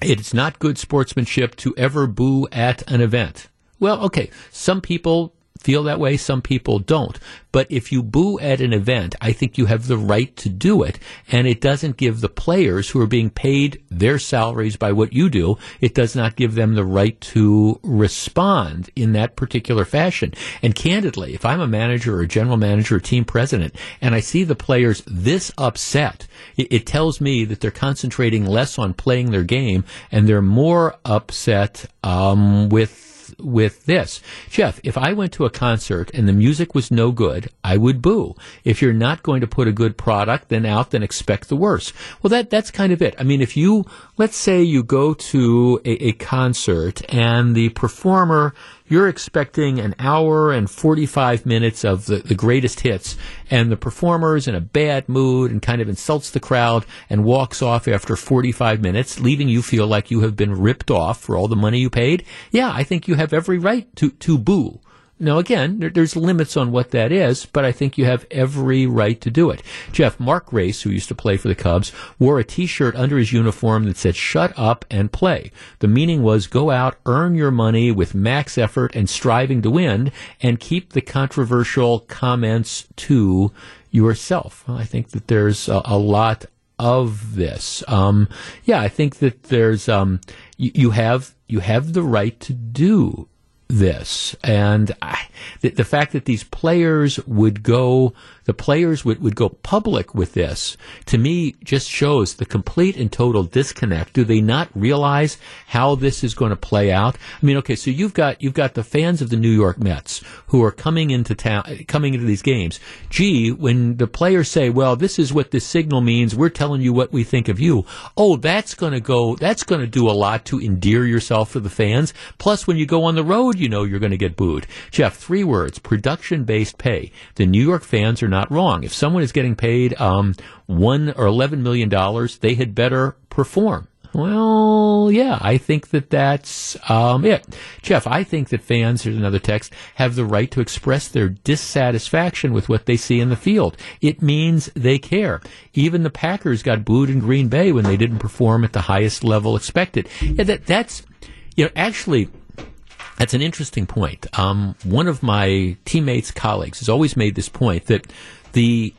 C: it's not good sportsmanship to ever boo at an event. Well, okay. Some people feel that way. Some people don't. But if you boo at an event, I think you have the right to do it. And it doesn't give the players who are being paid their salaries by what you do, it does not give them the right to respond in that particular fashion. And candidly, if I'm a manager or a general manager or team president and I see the players this upset, it, it tells me that they're concentrating less on playing their game and they're more upset um, with with this. Jeff, if I went to a concert and the music was no good, I would boo. If you're not going to put a good product then out, then expect the worst. Well, that, that's kind of it. I mean, if you, let's say you go to a, a concert and the performer you're expecting an hour and 45 minutes of the, the greatest hits, and the performer's in a bad mood and kind of insults the crowd and walks off after 45 minutes, leaving you feel like you have been ripped off for all the money you paid. Yeah, I think you have every right to, to boo. Now, again, there, there's limits on what that is, but I think you have every right to do it. Jeff, Mark Grace, who used to play for the Cubs, wore a T-shirt under his uniform that said, shut up and play. The meaning was go out, earn your money with max effort and striving to win, and keep the controversial comments to yourself. I think that there's a, a lot of this. Um, yeah, I think that there's um, you, you, have you have the right to do this. And I, the, the, fact that these players would go, the players would, would go public with this, to me, just shows the complete and total disconnect. Do they not realize how this is going to play out? I mean, okay, so you've got, you've got the fans of the New York Mets who are coming into town, coming into these games. Gee, when the players say, well, this is what this signal means, we're telling you what we think of you. Oh, that's going to go, that's going to do a lot to endear yourself to the fans. Plus, when you go on the road, you know you're going to get booed. Jeff, three words: production based pay. The New York fans are not wrong. If someone is getting paid um, one or eleven million dollars, they had better perform. Well, yeah, I think that that's um, it. Jeff, I think that fans, here's another text, have the right to express their dissatisfaction with what they see in the field. It means they care. Even the Packers got booed in Green Bay when they didn't perform at the highest level expected. Yeah, that, that's, you know, actually, that's an interesting point. Um, one of my teammates, colleagues, has always made this point that the,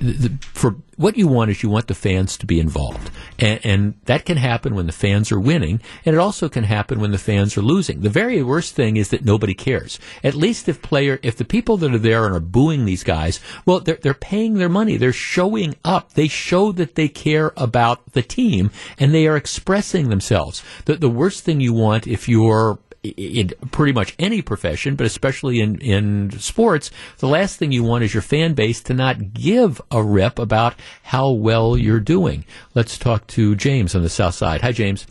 C: the, for what you want is you want the fans to be involved, and, and, that can happen when the fans are winning, and it also can happen when the fans are losing. The very worst thing is that nobody cares. At least if player, if the people that are there and are booing these guys, well, they're they're paying their money, they're showing up, they show that they care about the team, and they are expressing themselves. The the worst thing you want if you're in pretty much any profession, but especially in, in sports, the last thing you want is your fan base to not give a rip about how well you're doing. Let's talk to James on the south side. Hi, James.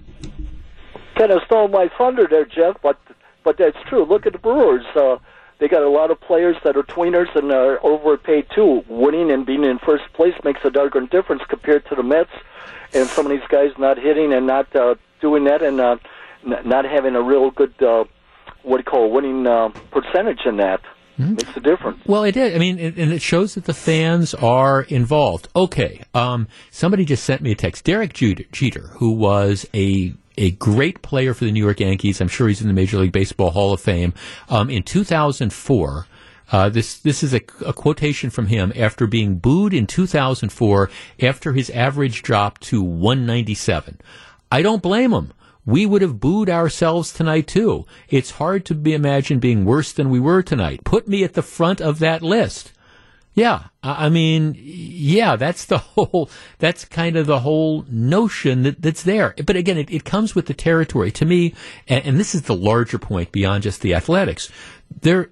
F: Kind of stole my thunder there, Jeff, but but that's true. Look at the Brewers. Uh, they got a lot of players that are tweeners and are overpaid too. Winning and being in first place makes a darn difference compared to the Mets and some of these guys not hitting and not uh, doing that and. Uh, not having a real good uh, what do you call winning uh, percentage in that. Mm-hmm. Makes a difference.
C: Well, it is. I mean, it, and it shows that the fans are involved. Okay, um, somebody just sent me a text. Derek Jeter, who was a a great player for the New York Yankees. I'm sure he's in the Major League Baseball Hall of Fame. Um, in 2004. Uh, this this is a, a, quotation from him after being booed in 2004 after his average dropped to 197. I don't blame him we would have booed ourselves tonight too. It's hard to be imagine being worse than we were tonight. Put me at the front of that list. Yeah, I mean, yeah, that's the <laughs> whole, that's kind of the whole notion that, that's there. But again, it, it comes with the territory. To me, and, and this is the larger point beyond just the athletics, there,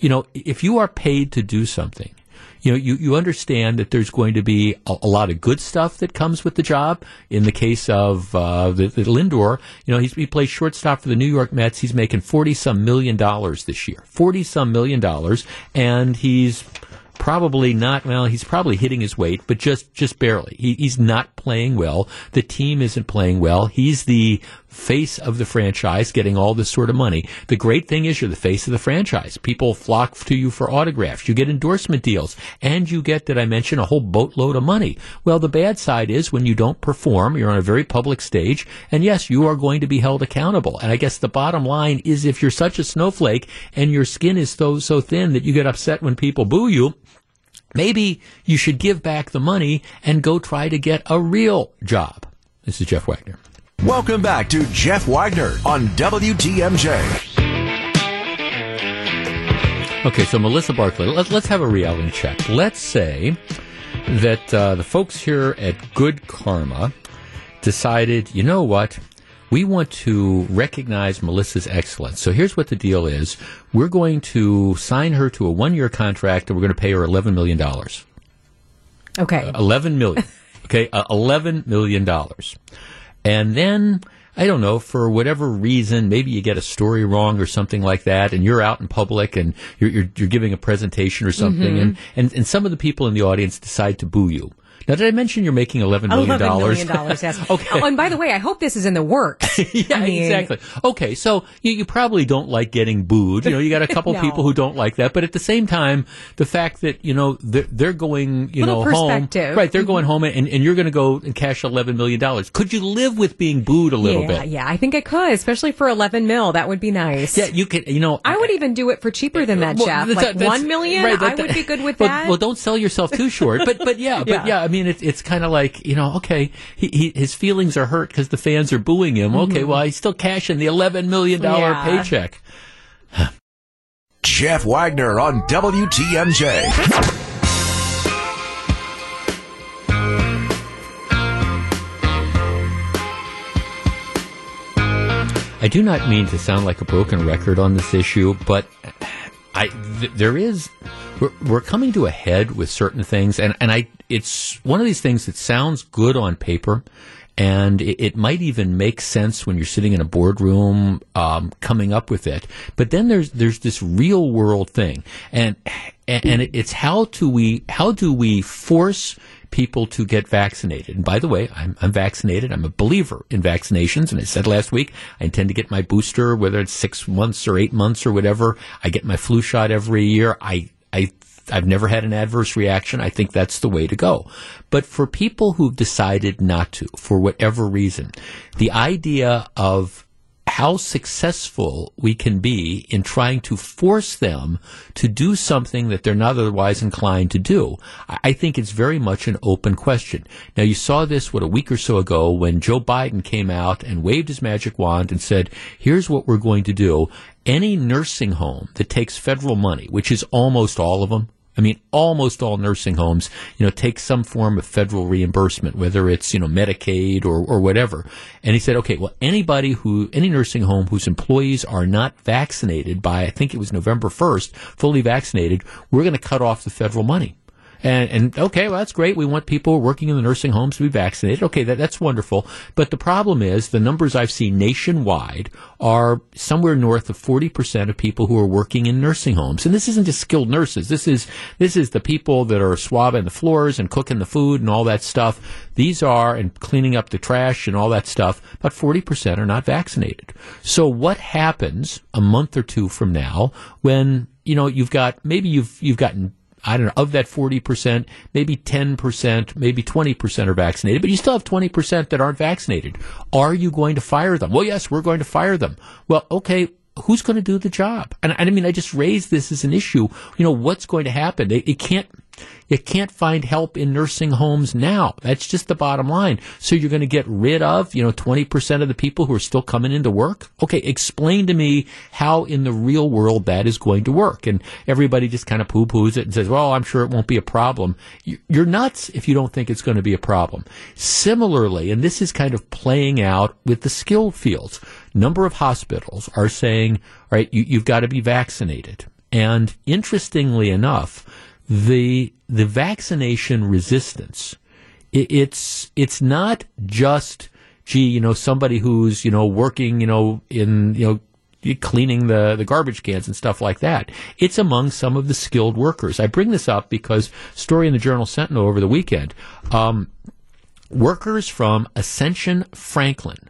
C: you know, if you are paid to do something, you know, you, you understand that there's going to be a, a, lot of good stuff that comes with the job. In the case of uh, the, the Lindor, you know, he's he plays shortstop for the New York Mets. He's making forty some million dollars this year, forty some million dollars, and he's probably not well he's probably hitting his weight but just just barely he, he's not playing well the team isn't playing well he's the face of the franchise getting all this sort of money. The great thing is you're the face of the franchise. People flock to you for autographs. You get endorsement deals and you get, did I mention, a whole boatload of money. Well, the bad side is when you don't perform, you're on a very public stage and yes, you are going to be held accountable. And I guess the bottom line is if you're such a snowflake and your skin is so, so thin that you get upset when people boo you, maybe you should give back the money and go try to get a real job. This is Jeff Wagner.
B: Welcome back to Jeff Wagner on WTMJ.
C: Okay, so Melissa Barclay, let, us have a reality check. Let's say that uh, the folks here at Good Karma decided, you know what? We want to recognize Melissa's excellence. So here's what the deal is. We're going to sign her to a one year contract and we're going to pay her $11 million.
G: Okay.
C: Uh, 11 million. <laughs> okay. Uh, $11 million. And then, I don't know, for whatever reason, maybe you get a story wrong or something like that, and you're out in public and you're, you're, you're giving a presentation or something, mm-hmm. and, and, and some of the people in the audience decide to boo you. Now, did I mention you're making eleven million dollars?
G: Eleven million dollars. Yes. <laughs> okay. Oh, and by the way, I hope this is in the works. <laughs>
C: yeah, I mean, exactly. Okay, so you, you, probably don't like getting booed. You know, you got a couple <laughs> no. people who don't like that, but at the same time, the fact that you know they're, they're going, you
G: Little
C: know, home, right? They're mm-hmm. going home, and, and you're going to go and cash eleven million dollars. Could you live with being booed a little
G: yeah,
C: bit?
G: Yeah, I think I could, especially for eleven mil. That would be nice.
C: Yeah, you could. You know,
G: I would even do it for cheaper than that, well, Jeff. Like one million, right, that, I would be good with
C: well,
G: that.
C: Well, don't sell yourself too short. But but yeah, but yeah, yeah I mean, it's it's kind of like you know, okay, he, he, his feelings are hurt because the fans are booing him. Mm-hmm. Okay, well, he's still cashing the eleven million dollar yeah. paycheck.
B: Jeff Wagner on WTMJ.
C: I do not mean to sound like a broken record on this issue, but I th- there is we're, we're coming to a head with certain things, and and I it's one of these things that sounds good on paper, and it, it, might even make sense when you're sitting in a boardroom um, coming up with it. But then there's there's this real world thing, and and it's how do we how do we force people to get vaccinated. And by the way, I'm, I'm, vaccinated. I'm a believer in vaccinations. And I said last week, I intend to get my booster, whether it's six months or eight months or whatever. I get my flu shot every year. I, I, I've never had an adverse reaction. I think that's the way to go. But for people who've decided not to, for whatever reason, the idea of how successful we can be in trying to force them to do something that they're not otherwise inclined to do. I think it's very much an open question. Now, you saw this, what, a week or so ago when Joe Biden came out and waved his magic wand and said, here's what we're going to do. Any nursing home that takes federal money, which is almost all of them, I mean, almost all nursing homes, you know, take some form of federal reimbursement, whether it's, you know, Medicaid or, or whatever. And he said, okay, well, anybody who, any nursing home whose employees are not vaccinated by, I think it was November 1st, fully vaccinated, we're going to cut off the federal money. And, and okay, well, that's great. We want people working in the nursing homes to be vaccinated. Okay, that, that's wonderful. But the problem is the numbers I've seen nationwide are somewhere north of 40% of people who are working in nursing homes. And this isn't just skilled nurses. This is, this is the people that are swabbing the floors and cooking the food and all that stuff. These are, and cleaning up the trash and all that stuff, about 40% are not vaccinated. So what happens a month or two from now when, you know, you've got, maybe you've, you've gotten I don't know, of that 40%, maybe 10%, maybe 20% are vaccinated, but you still have 20% that aren't vaccinated. Are you going to fire them? Well, yes, we're going to fire them. Well, okay, who's going to do the job? And, I mean, I just raised this as an issue. You know, what's going to happen? It, it can't, you can't find help in nursing homes now. That's just the bottom line. So you're going to get rid of, you know, 20% of the people who are still coming into work? Okay, explain to me how in the real world that is going to work. And everybody just kind of poo poos it and says, well, I'm sure it won't be a problem. You're nuts if you don't think it's going to be a problem. Similarly, and this is kind of playing out with the skilled fields, number of hospitals are saying, all right, you, you've got to be vaccinated. And interestingly enough, the the vaccination resistance it, it's it's not just gee you know somebody who's you know working you know in you know cleaning the, the garbage cans and stuff like that. It's among some of the skilled workers. I bring this up because story in the Journal Sentinel over the weekend. Um, workers from Ascension Franklin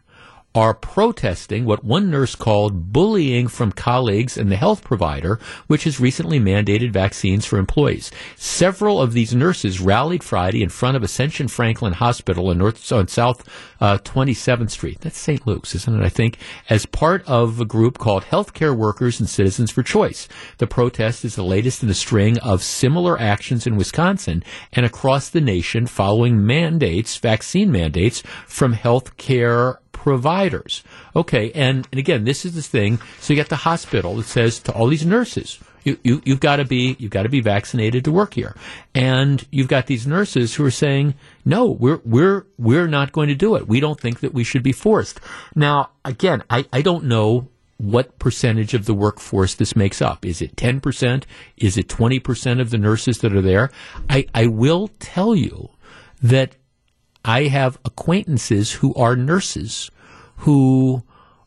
C: are protesting what one nurse called bullying from colleagues and the health provider, which has recently mandated vaccines for employees. Several of these nurses rallied Friday in front of Ascension Franklin Hospital in North on South uh, 27th Street. That's St. Luke's, isn't it? I think as part of a group called Healthcare Workers and Citizens for Choice. The protest is the latest in a string of similar actions in Wisconsin and across the nation following mandates, vaccine mandates from healthcare providers. Okay, and, and again, this is the thing. So you got the hospital that says to all these nurses, you, you, you've got to be, you've got to be vaccinated to work here. And you've got these nurses who are saying, no, we're, we're, we're not going to do it. We don't think that we should be forced. Now, again, I, I don't know what percentage of the workforce this makes up. Is it 10%? Is it 20% of the nurses that are there? I, I will tell you that I have acquaintances who are nurses who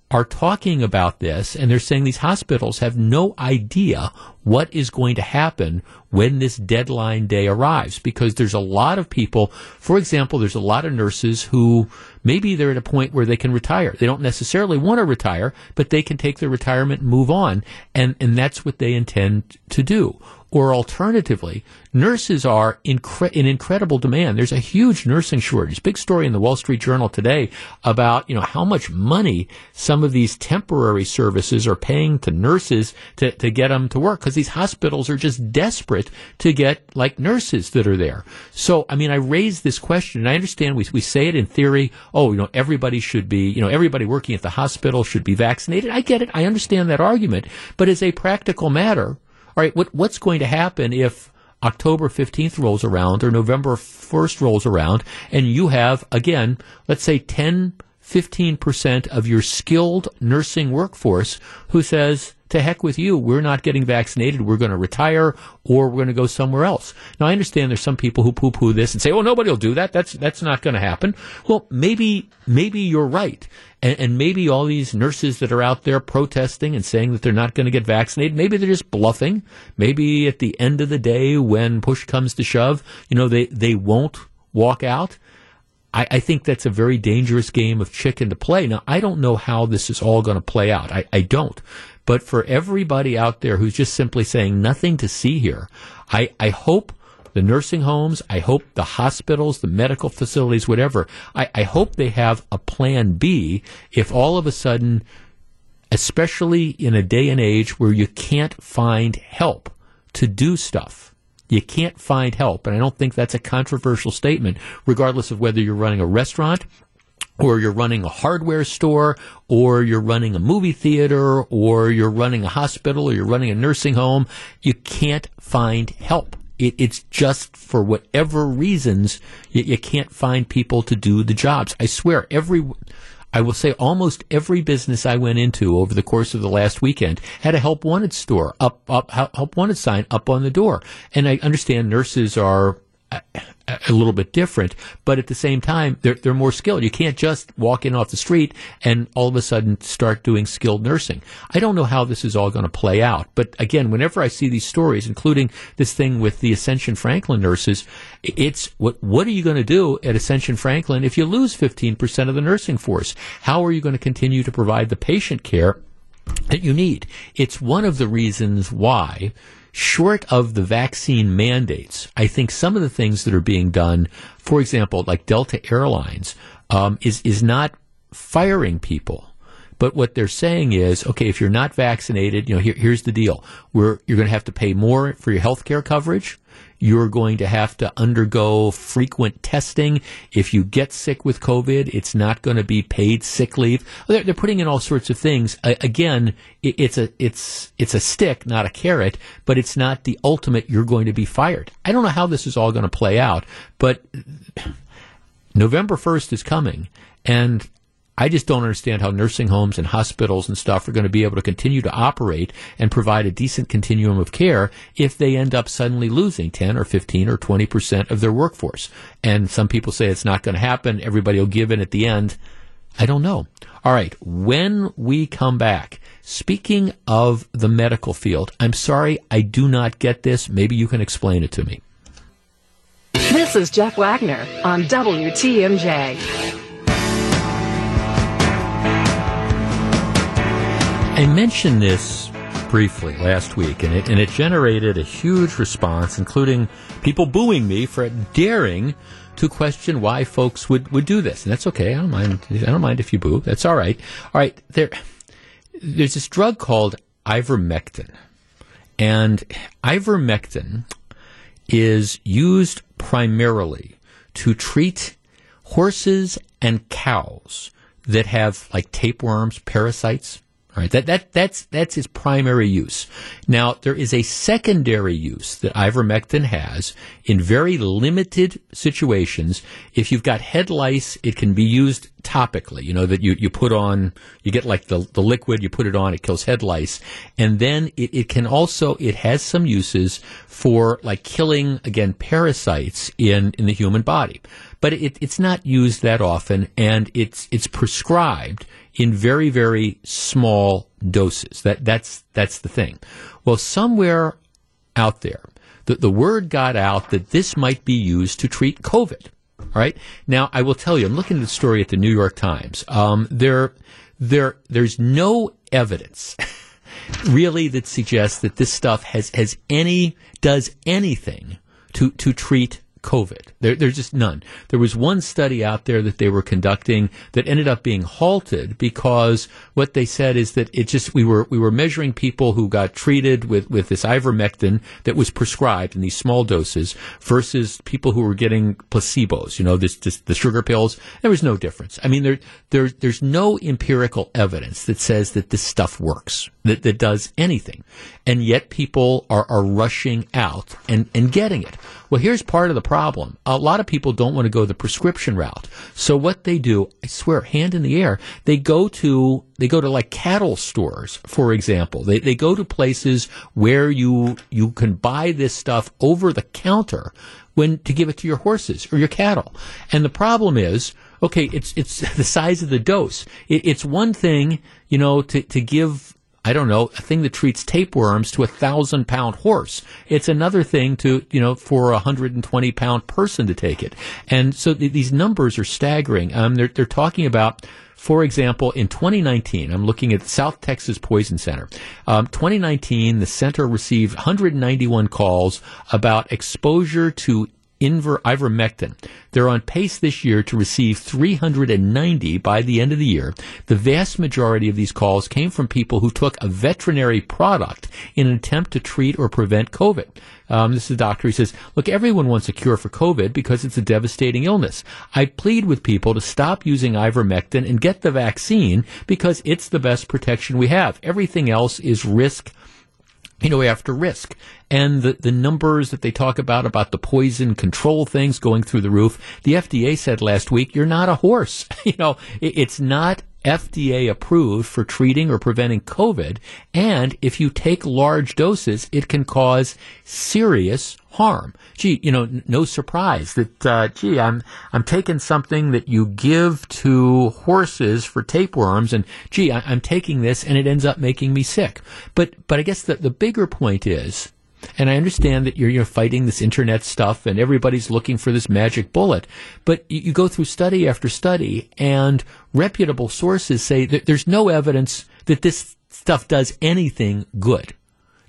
C: are talking about this and they're saying these hospitals have no idea what is going to happen when this deadline day arrives because there's a lot of people for example there's a lot of nurses who maybe they're at a point where they can retire. They don't necessarily want to retire but they can take their retirement and move on and and that's what they intend to do or alternatively, nurses are incre- in incredible demand. There's a huge nursing shortage. Big story in the Wall Street Journal today about, you know, how much money some of these temporary services are paying to nurses to, to get them to work because these hospitals are just desperate to get like nurses that are there. So, I mean, I raised this question and I understand we, we say it in theory. Oh, you know, everybody should be, you know, everybody working at the hospital should be vaccinated. I get it. I understand that argument. But as a practical matter, all right, what, what's going to happen if October 15th rolls around or November 1st rolls around and you have, again, let's say 10, 15% of your skilled nursing workforce who says, to heck with you. We're not getting vaccinated. We're going to retire or we're going to go somewhere else. Now, I understand there's some people who poo poo this and say, oh, nobody will do that. That's, that's not going to happen. Well, maybe, maybe you're right. And, and, maybe all these nurses that are out there protesting and saying that they're not going to get vaccinated, maybe they're just bluffing. Maybe at the end of the day, when push comes to shove, you know, they, they won't walk out. I, I, think that's a very dangerous game of chicken to play. Now, I don't know how this is all going to play out. I, I don't. But for everybody out there who's just simply saying nothing to see here, I, I hope the nursing homes, I hope the hospitals, the medical facilities, whatever, I, I hope they have a plan B if all of a sudden, especially in a day and age where you can't find help to do stuff. You can't find help. And I don't think that's a controversial statement, regardless of whether you're running a restaurant or you're running a hardware store, or you're running a movie theater, or you're running a hospital, or you're running a nursing home, you can't find help. It, it's just for whatever reasons, you, you can't find people to do the jobs. I swear, every, I will say almost every business I went into over the course of the last weekend had a help wanted store up, up, help wanted sign up on the door. And I understand nurses are a little bit different, but at the same time, they're, they're more skilled. You can't just walk in off the street and all of a sudden start doing skilled nursing. I don't know how this is all going to play out, but again, whenever I see these stories, including this thing with the Ascension Franklin nurses, it's what, what are you going to do at Ascension Franklin if you lose 15% of the nursing force? How are you going to continue to provide the patient care that you need? It's one of the reasons why short of the vaccine mandates, I think some of the things that are being done, for example, like Delta Airlines, um, is is not firing people. But what they're saying is, okay, if you're not vaccinated, you know, here, here's the deal: We're, you're going to have to pay more for your health care coverage. You're going to have to undergo frequent testing. If you get sick with COVID, it's not going to be paid sick leave. They're, they're putting in all sorts of things. Again, it, it's a it's it's a stick, not a carrot, but it's not the ultimate. You're going to be fired. I don't know how this is all going to play out, but <sighs> November 1st is coming, and I just don't understand how nursing homes and hospitals and stuff are going to be able to continue to operate and provide a decent continuum of care if they end up suddenly losing 10 or 15 or 20 percent of their workforce. And some people say it's not going to happen. Everybody will give in at the end. I don't know. All right. When we come back, speaking of the medical field, I'm sorry I do not get this. Maybe you can explain it to me.
H: This is Jeff Wagner on WTMJ.
C: I mentioned this briefly last week, and it and it generated a huge response, including people booing me for daring to question why folks would, would do this. And that's okay. I don't mind. I don't mind if you boo. That's all right. All right. There, there's this drug called ivermectin. And ivermectin is used primarily to treat horses and cows that have like tapeworms, parasites, right, that, that, that's, that's its primary use. Now, there is a secondary use that ivermectin has in very limited situations. If you've got head lice, it can be used topically, you know, that you, you put on, you get like the, the liquid, you put it on, it kills head lice. And then it, it can also, it has some uses for like killing, again, parasites in, in the human body. But it, it's not used that often and it's, it's prescribed in very, very small doses. That, that's, that's the thing. Well, somewhere out there, the, the word got out that this might be used to treat COVID. All right. Now, I will tell you, I'm looking at the story at the New York Times. Um, there, there, there's no evidence <laughs> really that suggests that this stuff has, has any, does anything to, to treat COVID. There, there's just none. There was one study out there that they were conducting that ended up being halted because what they said is that it just we were we were measuring people who got treated with with this ivermectin that was prescribed in these small doses versus people who were getting placebos. You know, this, this the sugar pills. There was no difference. I mean, there there there's no empirical evidence that says that this stuff works that that does anything, and yet people are are rushing out and and getting it. Well, here's part of the problem. A lot of people don't want to go the prescription route. So what they do, I swear, hand in the air, they go to they go to like cattle stores, for example. They they go to places where you you can buy this stuff over the counter when to give it to your horses or your cattle. And the problem is, okay, it's it's <laughs> the size of the dose. It, it's one thing, you know, to to give I don't know, a thing that treats tapeworms to a thousand pound horse. It's another thing to, you know, for a hundred and twenty pound person to take it. And so th- these numbers are staggering. Um, they're, they're talking about, for example, in 2019, I'm looking at South Texas Poison Center. Um, 2019, the center received 191 calls about exposure to Inver, ivermectin. They're on pace this year to receive 390 by the end of the year. The vast majority of these calls came from people who took a veterinary product in an attempt to treat or prevent COVID. Um, this is a doctor. He says, look, everyone wants a cure for COVID because it's a devastating illness. I plead with people to stop using ivermectin and get the vaccine because it's the best protection we have. Everything else is risk you know, after risk. And the, the numbers that they talk about, about the poison control things going through the roof, the FDA said last week, you're not a horse. <laughs> you know, it, it's not FDA approved for treating or preventing COVID. And if you take large doses, it can cause serious harm. Gee, you know, no surprise that, uh, gee, I'm, I'm taking something that you give to horses for tapeworms and gee, I, am taking this and it ends up making me sick. But, but I guess the, the bigger point is, and I understand that you're, you're fighting this internet stuff and everybody's looking for this magic bullet. But you go through study after study and reputable sources say that there's no evidence that this stuff does anything good.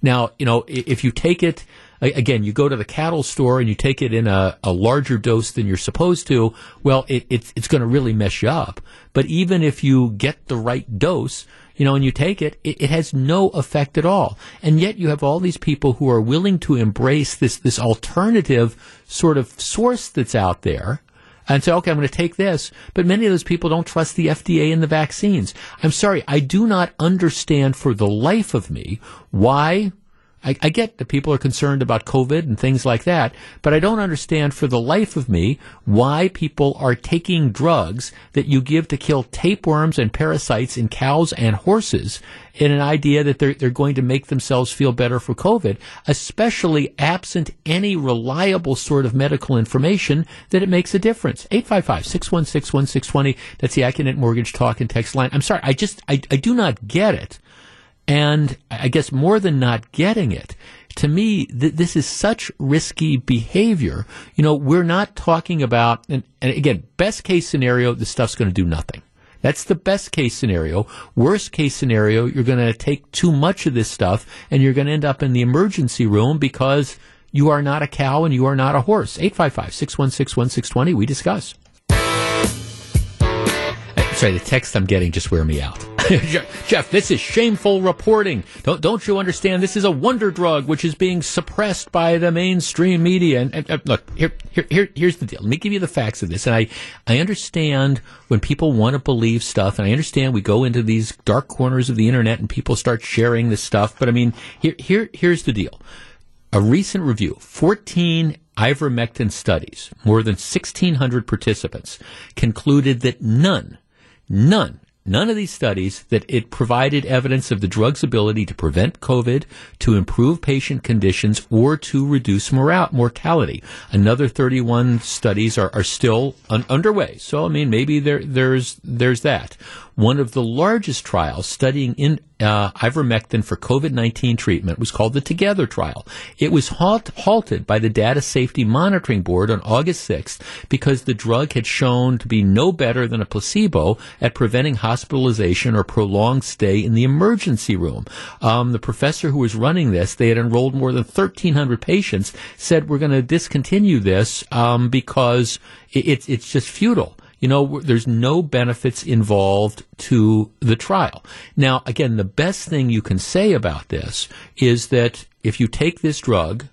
C: Now, you know, if you take it, again, you go to the cattle store and you take it in a, a larger dose than you're supposed to, well, it, it's, it's going to really mess you up. But even if you get the right dose, you know, and you take it, it, it has no effect at all. And yet you have all these people who are willing to embrace this, this alternative sort of source that's out there and say, okay, I'm going to take this. But many of those people don't trust the FDA and the vaccines. I'm sorry, I do not understand for the life of me why I, I, get that people are concerned about COVID and things like that, but I don't understand for the life of me why people are taking drugs that you give to kill tapeworms and parasites in cows and horses in an idea that they're, they're going to make themselves feel better for COVID, especially absent any reliable sort of medical information that it makes a difference. 855-616-1620. That's the Accunet Mortgage Talk and Text line. I'm sorry. I just, I, I do not get it and I guess more than not getting it, to me, th- this is such risky behavior. You know, we're not talking about, and, and again, best case scenario, this stuff's going to do nothing. That's the best case scenario. Worst case scenario, you're going to take too much of this stuff and you're going to end up in the emergency room because you are not a cow and you are not a horse. 855 616 1620. We discuss. Sorry, the text I'm getting just wear me out. <laughs> Jeff, this is shameful reporting. Don't don't you understand? This is a wonder drug which is being suppressed by the mainstream media. And, and, and look, here, here, here, here's the deal. Let me give you the facts of this. And I, I understand when people want to believe stuff, and I understand we go into these dark corners of the internet and people start sharing this stuff. But I mean, here, here, here's the deal. A recent review, 14 ivermectin studies, more than 1,600 participants, concluded that none None none of these studies that it provided evidence of the drug's ability to prevent COVID, to improve patient conditions, or to reduce morale, mortality. Another 31 studies are, are still un- underway. So, I mean, maybe there, there's, there's that one of the largest trials studying in uh, ivermectin for COVID-19 treatment was called the Together trial. It was halt- halted by the Data Safety Monitoring Board on August 6th because the drug had shown to be no better than a placebo at preventing hospitalization or prolonged stay in the emergency room. Um, the professor who was running this, they had enrolled more than 1,300 patients, said we're going to discontinue this um, because it, it's it's just futile you know, there's no benefits involved to the trial. Now, again, the best thing you can say about this is that if you take this drug,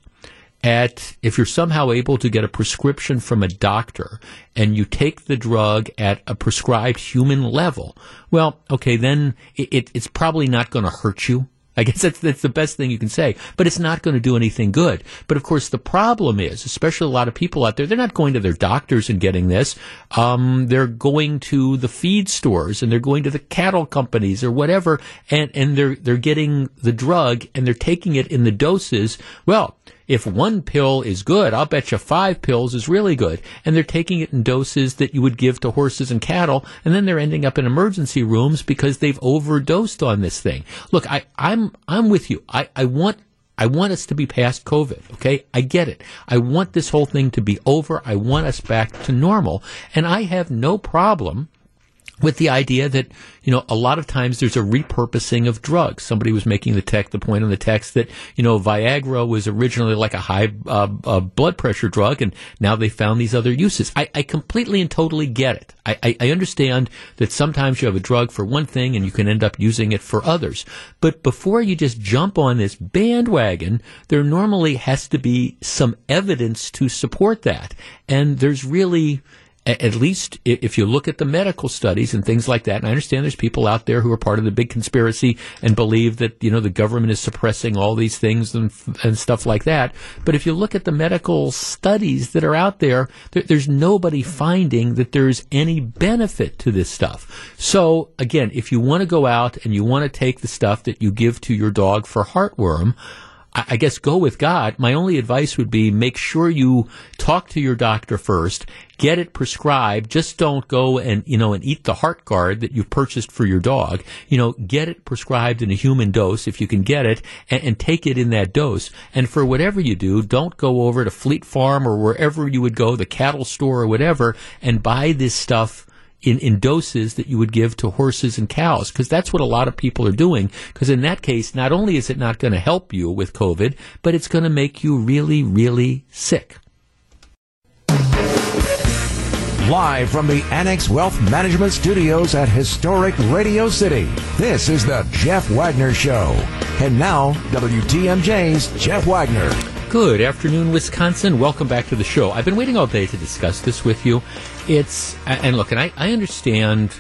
C: at if you're somehow able to get a prescription from a doctor and you take the drug at a prescribed human level, well, okay, then it, it, it's probably not going to hurt you I guess that's, that's the best thing you can say, but it's not going to do anything good. But of course, the problem is, especially a lot of people out there, they're not going to their doctors and getting this. Um, they're going to the feed stores and they're going to the cattle companies or whatever, and, and they're, they're getting the drug and they're taking it in the doses. Well, if one pill is good, I'll bet you five pills is really good. And they're taking it in doses that you would give to horses and cattle, and then they're ending up in emergency rooms because they've overdosed on this thing. Look, I, I'm I'm with you. I, I want I want us to be past COVID, okay? I get it. I want this whole thing to be over. I want us back to normal. And I have no problem with the idea that you know a lot of times there's a repurposing of drugs. Somebody was making the tech the point on the text that you know Viagra was originally like a high uh, uh, blood pressure drug, and now they found these other uses. I, I completely and totally get it. I, I, I understand that sometimes you have a drug for one thing and you can end up using it for others. But before you just jump on this bandwagon, there normally has to be some evidence to support that, and there's really at least if you look at the medical studies and things like that, and I understand there's people out there who are part of the big conspiracy and believe that, you know, the government is suppressing all these things and, and stuff like that. But if you look at the medical studies that are out there, there, there's nobody finding that there's any benefit to this stuff. So again, if you want to go out and you want to take the stuff that you give to your dog for heartworm, I guess go with God. My only advice would be make sure you talk to your doctor first, get it prescribed. Just don't go and, you know, and eat the Heartgard that you've purchased for your dog. You know, get it prescribed in a human dose if you can get it and, and take it in that dose. And for whatever you do, don't go over to Fleet Farm or wherever you would go, the cattle store or whatever, and buy this stuff in, in doses that you would give to horses and cows, because that's what a lot of people are doing. Because in that case, not only is it not going to help you with COVID, but it's going to make you really, really sick.
B: Live from the Annex Wealth Management Studios at historic Radio City, this is the Jeff Wagner Show. And now, WTMJ's Jeff Wagner.
C: Good afternoon, Wisconsin. Welcome back to the show. I've been waiting all day to discuss this with you. It's, and look, and I, I understand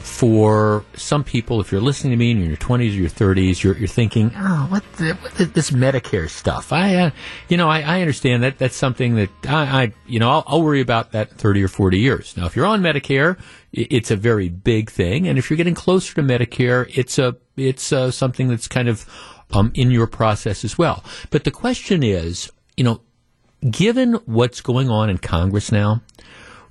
C: for some people, if you're listening to me and you're in your 20s or your 30s, you're, you're thinking, oh, what, the, what the, this Medicare stuff? I, uh, you know, I, I, understand that that's something that I, I you know, I'll, I'll, worry about that 30 or 40 years. Now, if you're on Medicare, it's a very big thing, and if you're getting closer to Medicare, it's a, it's uh, something that's kind of um, in your process as well. But the question is, you know, given what's going on in Congress now,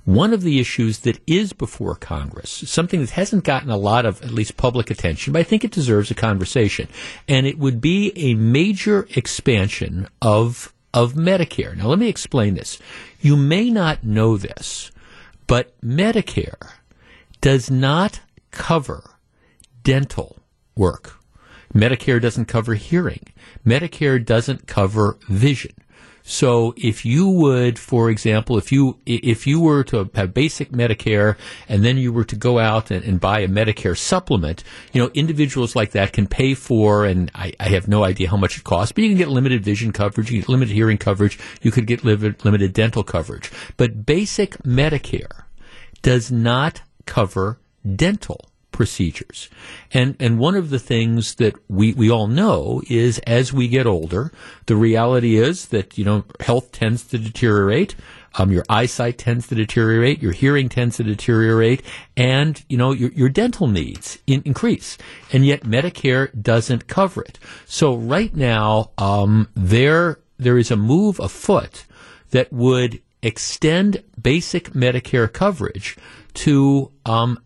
C: one of the issues that is before Congress, something that hasn't gotten a lot of at least public attention, but I think it deserves a conversation, and it would be a major expansion of of Medicare. Now, let me explain this. You may not know this, but Medicare does not cover dental work. Medicare doesn't cover hearing. Medicare doesn't cover vision. So if you would, for example, if you if you were to have basic Medicare and then you were to go out and, and buy a Medicare supplement, you know, individuals like that can pay for, and I, I, have no idea how much it costs, but you can get limited vision coverage, you get limited hearing coverage, you could get limited, limited dental coverage. But basic Medicare does not cover dental procedures. And and one of the things that we, we all know is as we get older, the reality is that, you know, health tends to deteriorate. Um, your eyesight tends to deteriorate, your hearing tends to deteriorate, and you know your, your dental needs in, increase. And yet Medicare doesn't cover it. So right now, um, there there is a move afoot that would extend basic Medicare coverage to um,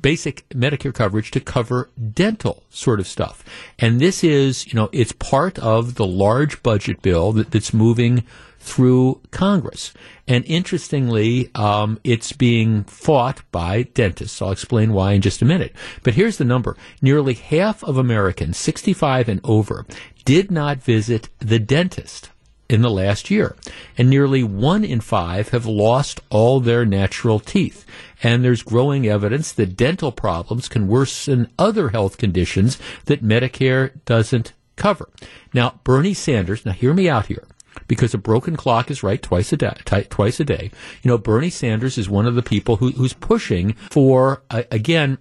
C: basic Medicare coverage to cover dental sort of stuff. And this is, you know, it's part of the large budget bill that, that's moving through Congress. And interestingly, um, it's being fought by dentists. I'll explain why in just a minute. But here's the number. Nearly half of Americans 65 and over did not visit the dentist in the last year. And nearly one in five have lost all their natural teeth. And there's growing evidence that dental problems can worsen other health conditions that Medicare doesn't cover. Now, Bernie Sanders, now hear me out here because a broken clock is right twice a day. Twice a day. You know, Bernie Sanders is one of the people who, who's pushing for uh, again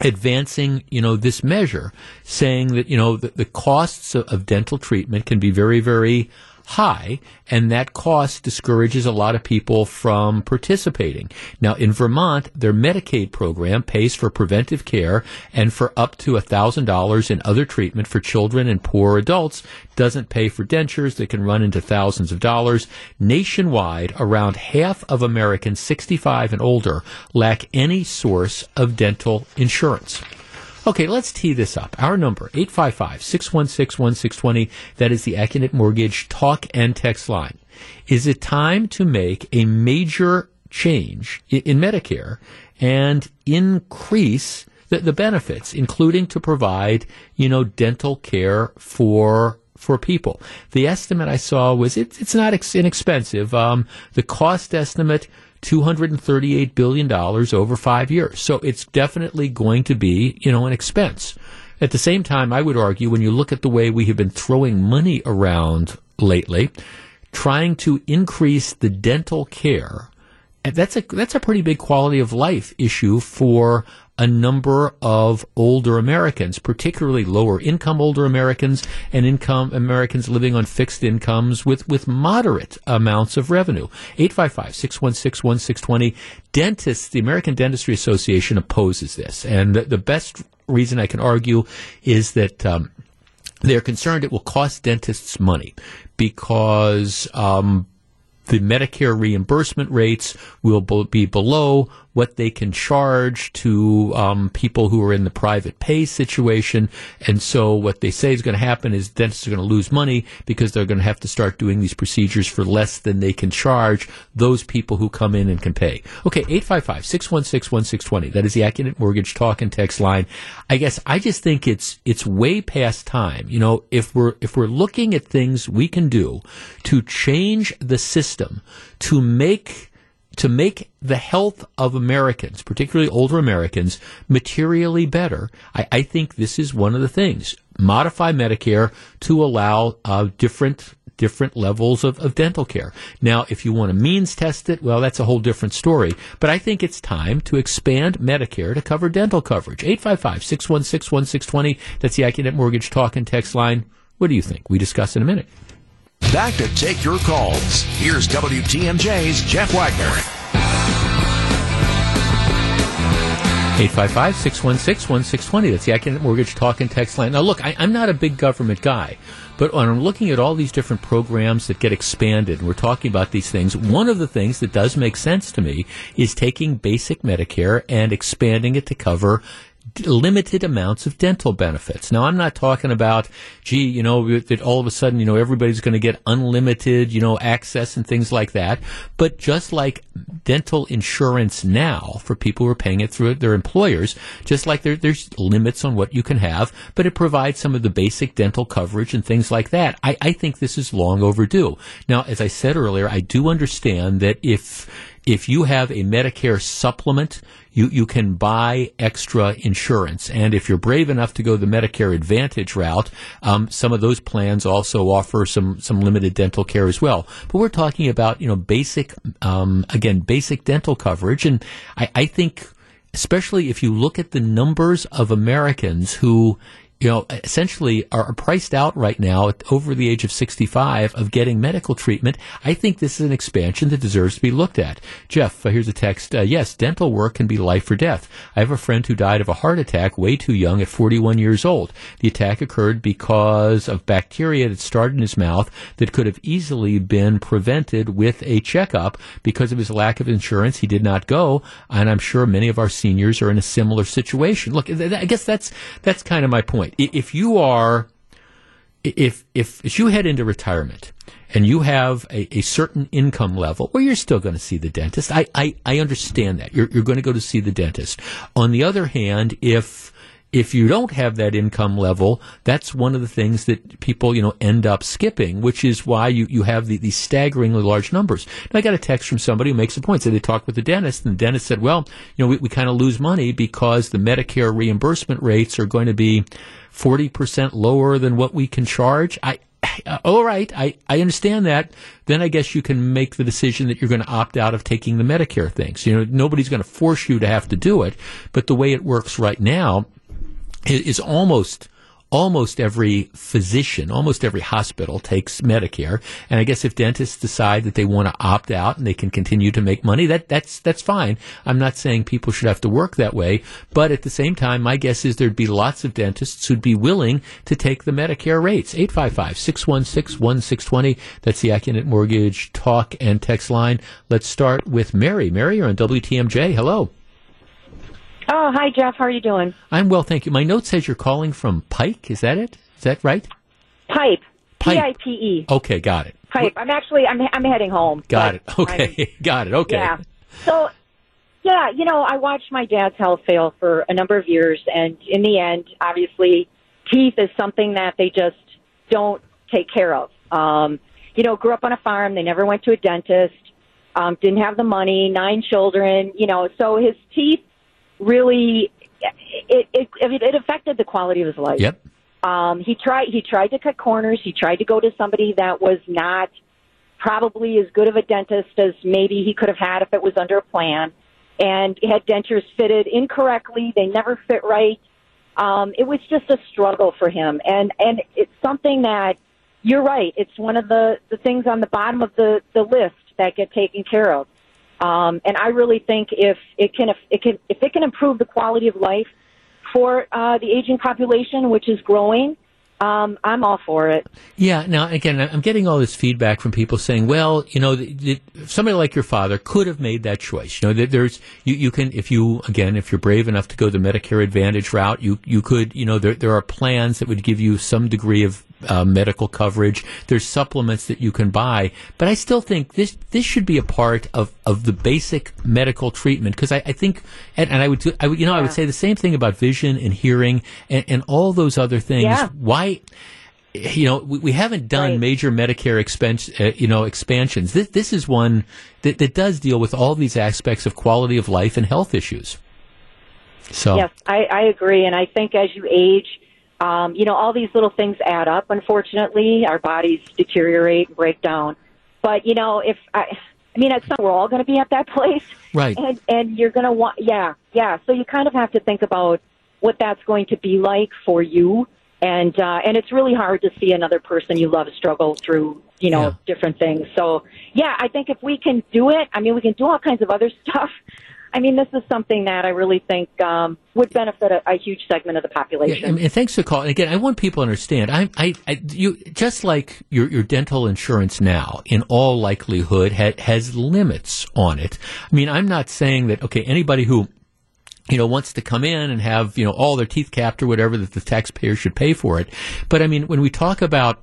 C: advancing, you know, this measure, saying that you know the, the costs of, of dental treatment can be very, very high, and that cost discourages a lot of people from participating. Now, in Vermont, their Medicaid program pays for preventive care and for up to $1,000 in other treatment for children and poor adults. Doesn't pay for dentures that can run into thousands of dollars. Nationwide, around half of Americans 65 and older lack any source of dental insurance. Okay, let's tee this up. Our number, 855-616-1620. That is the Accunet Mortgage talk and text line. Is it time to make a major change in Medicare and increase the, the benefits, including to provide, you know, dental care for for people. The estimate I saw was it, it's not ex- inexpensive. Um, the cost estimate $238 billion over five years. So it's definitely going to be, you know, an expense. At the same time, I would argue when you look at the way we have been throwing money around lately, trying to increase the dental care, that's a, that's a pretty big quality of life issue for a number of older Americans, particularly lower income older Americans and income Americans living on fixed incomes with, with moderate amounts of revenue. 855-616-1620. Dentists, the American Dentistry Association opposes this. And the, the best reason I can argue is that, um, they're concerned it will cost dentists money because um, the Medicare reimbursement rates will be below what they can charge to um, people who are in the private pay situation. And so what they say is going to happen is dentists are going to lose money because they're going to have to start doing these procedures for less than they can charge those people who come in and can pay. Okay, 855-616-1620. That is the Accunet Mortgage talk and text line. I guess I just think it's it's way past time. You know, if we're if we're looking at things we can do to change the system to make to make the health of Americans, particularly older Americans, materially better, I, I think this is one of the things. Modify Medicare to allow uh, different different levels of, of dental care. Now, if you want to means test it, well, that's a whole different story. But I think it's time to expand Medicare to cover dental coverage. 855-616-1620. That's the Accunet Mortgage Talk and Text line. What do you think? We discuss in a minute.
B: Back to take your calls. Here's WTMJ's Jeff Wagner.
C: 855-616-1620. That's the Accunet Mortgage Talk and Text line. Now, look, I, am not a big government guy, but when I'm looking at all these different programs that get expanded, and we're talking about these things, one of the things that does make sense to me is taking basic Medicare and expanding it to cover limited amounts of dental benefits. Now, I'm not talking about, gee, you know, that all of a sudden, you know, everybody's going to get unlimited, you know, access and things like that. But just like dental insurance now for people who are paying it through their employers, just like there, there's limits on what you can have, but it provides some of the basic dental coverage and things like that. I, I think this is long overdue. Now, as I said earlier, I do understand that if if you have a Medicare supplement, you, you can buy extra insurance. And if you're brave enough to go the Medicare Advantage route, um, some of those plans also offer some, some limited dental care as well. But we're talking about, you know, basic, um, again, basic dental coverage. And I, I think, especially if you look at the numbers of Americans who, you know, essentially are priced out right now at over the age of 65 of getting medical treatment. I think this is an expansion that deserves to be looked at. Jeff, uh, here's a text. Uh, yes, dental work can be life or death. I have a friend who died of a heart attack way too young at 41 years old. The attack occurred because of bacteria that started in his mouth that could have easily been prevented with a checkup. Because of his lack of insurance, he did not go. And I'm sure many of our seniors are in a similar situation. Look, I guess that's, that's kind of my point if you are, if, if, if you head into retirement and you have a, a certain income level where you're still going to see the dentist, I, I, I understand that. You're, you're going to go to see the dentist. On the other hand, if, if you don't have that income level, that's one of the things that people, you know, end up skipping, which is why you, you have the, these staggeringly large numbers. And I got a text from somebody who makes a point. So they talked with the dentist, and the dentist said, well, you know, we, we kind of lose money because the Medicare reimbursement rates are going to be 40% lower than what we can charge. I, <sighs> all right, I, I understand that. Then I guess you can make the decision that you're going to opt out of taking the Medicare things. You know, nobody's going to force you to have to do it, but the way it works right now is almost almost every physician, almost every hospital takes Medicare. And I guess if dentists decide that they want to opt out and they can continue to make money, that, that's, that's fine. I'm not saying people should have to work that way. But at the same time, my guess is there'd be lots of dentists who'd be willing to take the Medicare rates. 855-616-1620. That's the Accunet Mortgage talk and text line. Let's start with Mary. Mary, you're on WTMJ. Hello.
I: Oh, hi, Jeff. How are you doing?
C: I'm well, thank you. My note says you're calling from Pike. Is that it? Is that right?
I: Pipe. P I P E.
C: Okay, got it.
I: Pipe. I'm actually I'm I'm heading home.
C: Got it. Okay, I'm, <laughs> got it. Okay.
I: Yeah. So, yeah, you know, I watched my dad's health fail for a number of years, and in the end, obviously, teeth is something that they just don't take care of. Um, you know, grew up on a farm. They never went to a dentist. Um, didn't have the money. Nine children. You know, so his teeth really it it it affected the quality of his life.
C: Yep.
I: Um, he tried he tried to cut corners. He tried to go to somebody that was not probably as good of a dentist as maybe he could have had if it was under a plan, and had dentures fitted incorrectly. They never fit right. Um, it was just a struggle for him, and and it's something that you're right. It's one of the the things on the bottom of the the list that get taken care of. Um, and I really think if it can, if it can, if it can improve the quality of life for uh, the aging population, which is growing, um, I'm all for it.
C: Yeah. Now, again, I'm getting all this feedback from people saying, "Well, you know, somebody like your father could have made that choice. You know, there's you, you can if you again if you're brave enough to go the Medicare Advantage route, you you could you know there there are plans that would give you some degree of uh, medical coverage. There's supplements that you can buy, but I still think this this should be a part of, of the basic medical treatment because I, I think and, and, I would I would you know yeah. I would say the same thing about vision and hearing and, and all those other things.
I: Yeah.
C: Why? You know, we, we haven't done right. major Medicare expense, uh, you know, expansions. This this is one that, that does deal with all these aspects of quality of life and health issues. So
I: yes, I, I agree, and I think as you age, um, you know, all these little things add up. Unfortunately, our bodies deteriorate and break down. But you know, if I, I mean, at some we're all going to be at that <laughs> place,
C: right?
I: And and you're going to want, yeah, yeah. So you kind of have to think about what that's going to be like for you, and uh, and it's really hard to see another person you love struggle through, you know, yeah. different things. So yeah, I think if we can do it, I mean, we can do all kinds of other <laughs> stuff. I mean, this is something that I really think um, would benefit a, a, huge segment of the population.
C: Yeah, and thanks for calling. Again, I want people to understand. I, I, I you just like your, your dental insurance now, in all likelihood, ha, has limits on it. I mean, I'm not saying that. Okay, anybody who you know, wants to come in and have, you know, all their teeth capped or whatever that the taxpayer should pay for it. But I mean, when we talk about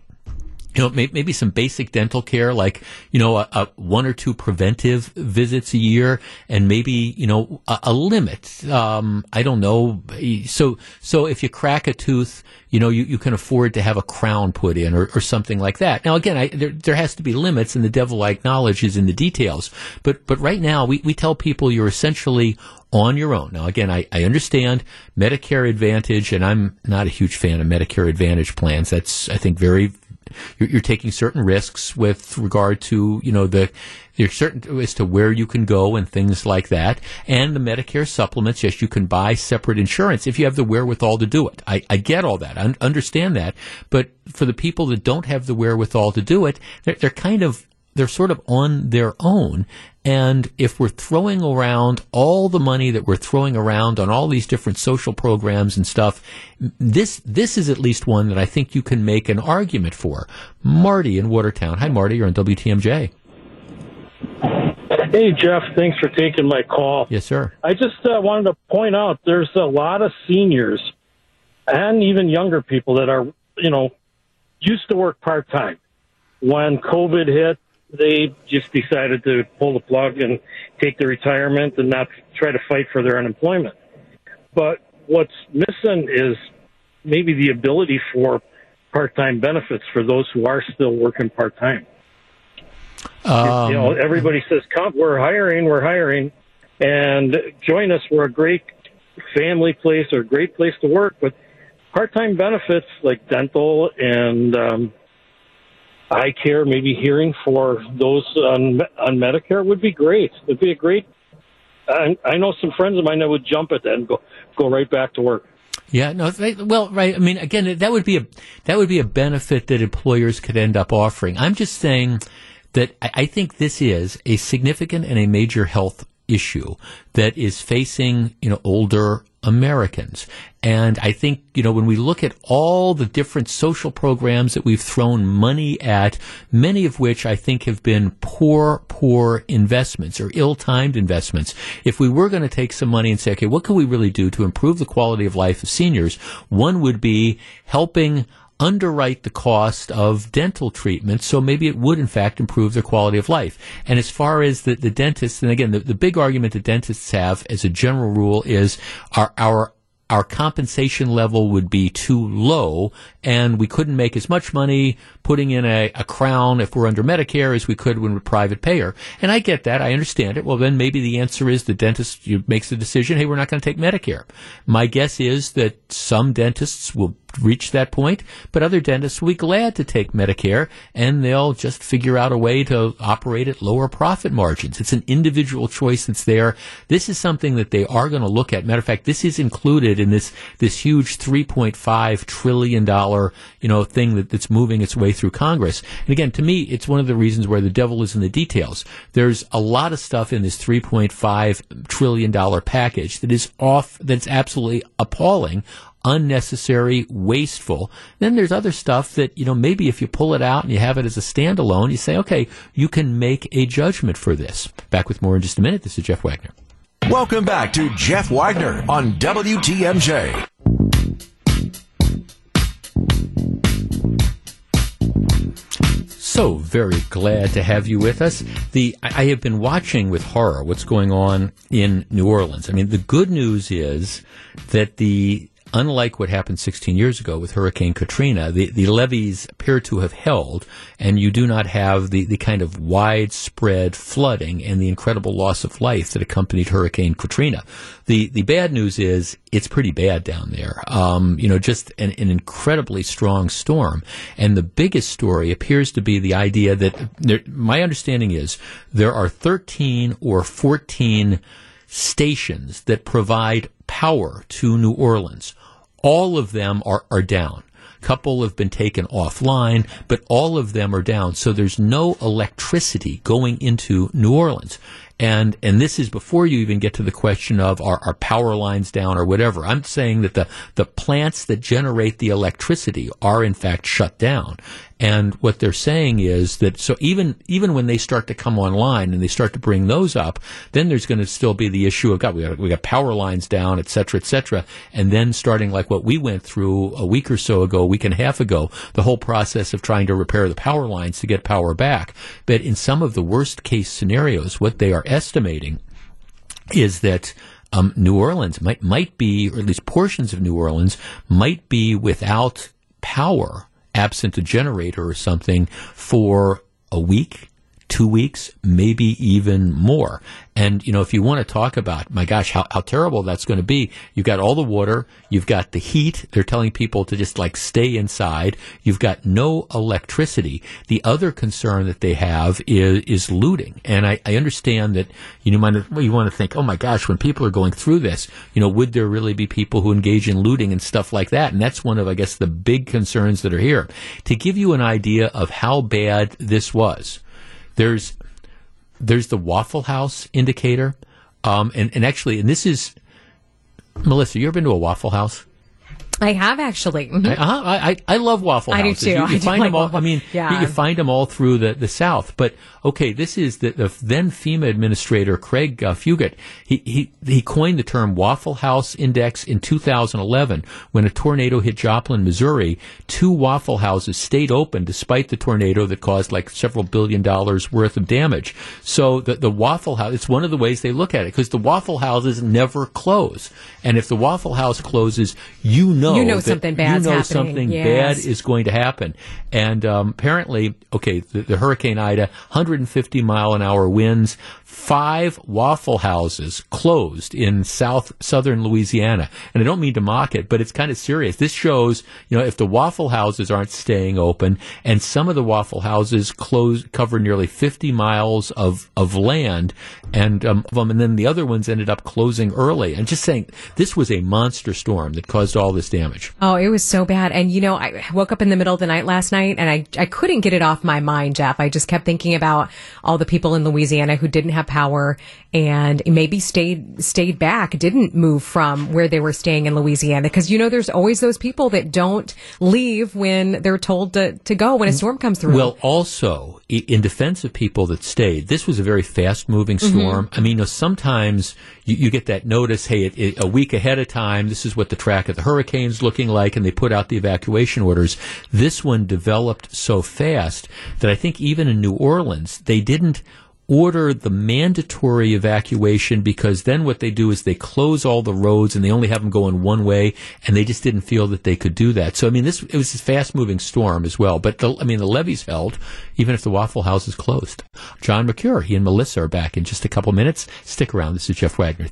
C: you know, maybe some basic dental care, like, you know, a, a one or two preventive visits a year and maybe, you know, a, a limit. Um, I don't know. So, so if you crack a tooth, you know, you, you can afford to have a crown put in or, or something like that. Now, again, I, there, there has to be limits and the devil, I acknowledge, is in the details. But, but right now, we, we tell people you're essentially on your own. Now, again, I, I understand Medicare Advantage, and I'm not a huge fan of Medicare Advantage plans. That's, I think, very you're, you're, taking certain risks with regard to you know the there's certain as to where you can go and things like that. And the Medicare supplements, yes, you can buy separate insurance if you have the wherewithal to do it. I, I get all that. I understand that. But for the people that don't have the wherewithal to do it, they're, they're kind of they're sort of on their own. And if we're throwing around all the money that we're throwing around on all these different social programs and stuff, this this is at least one that I think you can make an argument for. Marty in Watertown. Hi, Marty. You're on WTMJ.
J: Hey, Jeff. Thanks for taking my call.
C: Yes, sir.
J: I just uh, wanted to point out there's a lot of seniors and even younger people that are, you know, used to work part time. When COVID hit, they just decided to pull the plug and take the retirement and not try to fight for their unemployment. But what's missing is maybe the ability for part-time benefits for those who are still working part-time. Um, you know, everybody says, "Come, we're hiring, we're hiring," and join us. We're a great family place or a great place to work, but part-time benefits like dental and um, eye care, maybe hearing for those on, on Medicare would be great. It'd be a great. I, I know some friends of mine that would jump at that and go go right back to work.
C: Yeah, no, well, right. I mean, again, that would be a that would be a benefit that employers could end up offering. I'm just saying that I think this is a significant and a major health issue that is facing you know older Americans. And I think, you know, when we look at all the different social programs that we've thrown money at, many of which I think have been poor, poor investments or ill-timed investments. If we were going to take some money and say, okay, what can we really do to improve the quality of life of seniors? One would be helping underwrite the cost of dental treatment, so maybe it would in fact improve their quality of life. And as far as the, the dentists, and again, the, the big argument that dentists have as a general rule is our, our our compensation level would be too low and we couldn't make as much money putting in a, a crown if we're under Medicare as we could when we're private payer. And I get that. I understand it. Well, then maybe the answer is the dentist makes the decision, hey, we're not going to take Medicare. My guess is that some dentists will reach that point, but other dentists will be glad to take Medicare and they'll just figure out a way to operate at lower profit margins. It's an individual choice that's there. This is something that they are going to look at. Matter of fact, this is included in this, this huge $3.5 trillion, you know, thing that, that's moving its way through Congress. And again, to me, it's one of the reasons where the devil is in the details. There's a lot of stuff in this $3.5 trillion package that is off, that's absolutely appalling unnecessary, wasteful. Then there's other stuff that, you know, maybe if you pull it out and you have it as a standalone, you say, okay, you can make a judgment for this. Back with more in just a minute. This is Jeff Wagner.
B: Welcome back to Jeff Wagner on WTMJ.
C: So very glad to have you with us. The I have been watching with horror what's going on in New Orleans. I mean, the good news is that the unlike what happened 16 years ago with Hurricane Katrina, the, the levees appear to have held, and you do not have the, the kind of widespread flooding and the incredible loss of life that accompanied Hurricane Katrina. The the bad news is it's pretty bad down there. Um, you know, just an, an, incredibly strong storm. And the biggest story appears to be the idea that there, my understanding is there are 13 or 14 stations that provide power to New Orleans all of them are, are down. A couple have been taken offline, but all of them are down. So there's no electricity going into New Orleans. And, and this is before you even get to the question of are, are power lines down or whatever. I'm saying that the, the plants that generate the electricity are in fact shut down. And what they're saying is that so even even when they start to come online and they start to bring those up, then there's going to still be the issue of God, we got, we got power lines down, et cetera, et cetera. And then starting like what we went through a week or so ago, a week and a half ago, the whole process of trying to repair the power lines to get power back. But in some of the worst case scenarios, what they are estimating is that um, New Orleans might might be, or at least portions of New Orleans might be without power, absent a generator or something, for a week, two weeks, maybe even more. And, you know, if you want to talk about, my gosh, how, how terrible that's going to be, you've got all the water, you've got the heat, they're telling people to just like stay inside, you've got no electricity. The other concern that they have is, is looting. And I, I understand that you, know, you want to think, oh my gosh, when people are going through this, you know, would there really be people who engage in looting and stuff like that? And that's one of, I guess, the big concerns that are here. To give you an idea of how bad this was, there's there's the Waffle House indicator, um, and and actually, and this is Melissa. You ever been to a Waffle House?
G: I have actually. Mm-hmm. I,
C: uh, I, I love Waffle Houses.
G: I do too.
C: You, you
G: I
C: find
G: like
C: them all.
G: Waffle.
C: I mean,
G: yeah.
C: you, you, find them all through the, the South. But okay, this is the, the then FEMA administrator Craig uh, Fugate. He, he he coined the term Waffle House Index in 2011 when a tornado hit Joplin, Missouri. Two Waffle Houses stayed open despite the tornado that caused like several billion dollars worth of damage. So the the Waffle House. It's one of the ways they look at it because the Waffle Houses never close, and if the Waffle House closes, you know
G: you know something bad
C: you know
G: happening.
C: something
G: yes.
C: bad is going to happen. And um, apparently, okay, the, the, Hurricane Ida, 150 mile an hour winds, five Waffle Houses closed in south southern Louisiana. And I don't mean to mock it, but it's kind of serious. This shows, you know, if the Waffle Houses aren't staying open, and some of the Waffle Houses close cover nearly 50 miles of of land, and um, and then the other ones ended up closing early. And just saying, this was a monster storm that caused all this damage.
G: Oh, it was so bad. And you know, I woke up in the middle of the night last night, and I I couldn't get it off my mind, Jeff. I just kept thinking about all the people in Louisiana who didn't have power and maybe stayed stayed back, didn't move from where they were staying in Louisiana. Because you know, there's always those people that don't leave when they're told to, to go when a storm comes through.
C: Well, also in defense of people that stayed, this was a very fast moving mm-hmm. storm. Mm-hmm. I mean, you know, sometimes you, you, get that notice, hey, it, it, a week ahead of time, this is what the track of the hurricane's looking like, and they put out the evacuation orders. This one developed so fast that I think even in New Orleans, they didn't order the mandatory evacuation because then what they do is they close all the roads and they only have them going one way and they just didn't feel that they could do that. So I mean this it was a fast moving storm as well. But the, I mean the levees held even if the Waffle House is closed. John Mercure, he and Melissa are back in just a couple minutes. Stick around. This is Jeff Wagner.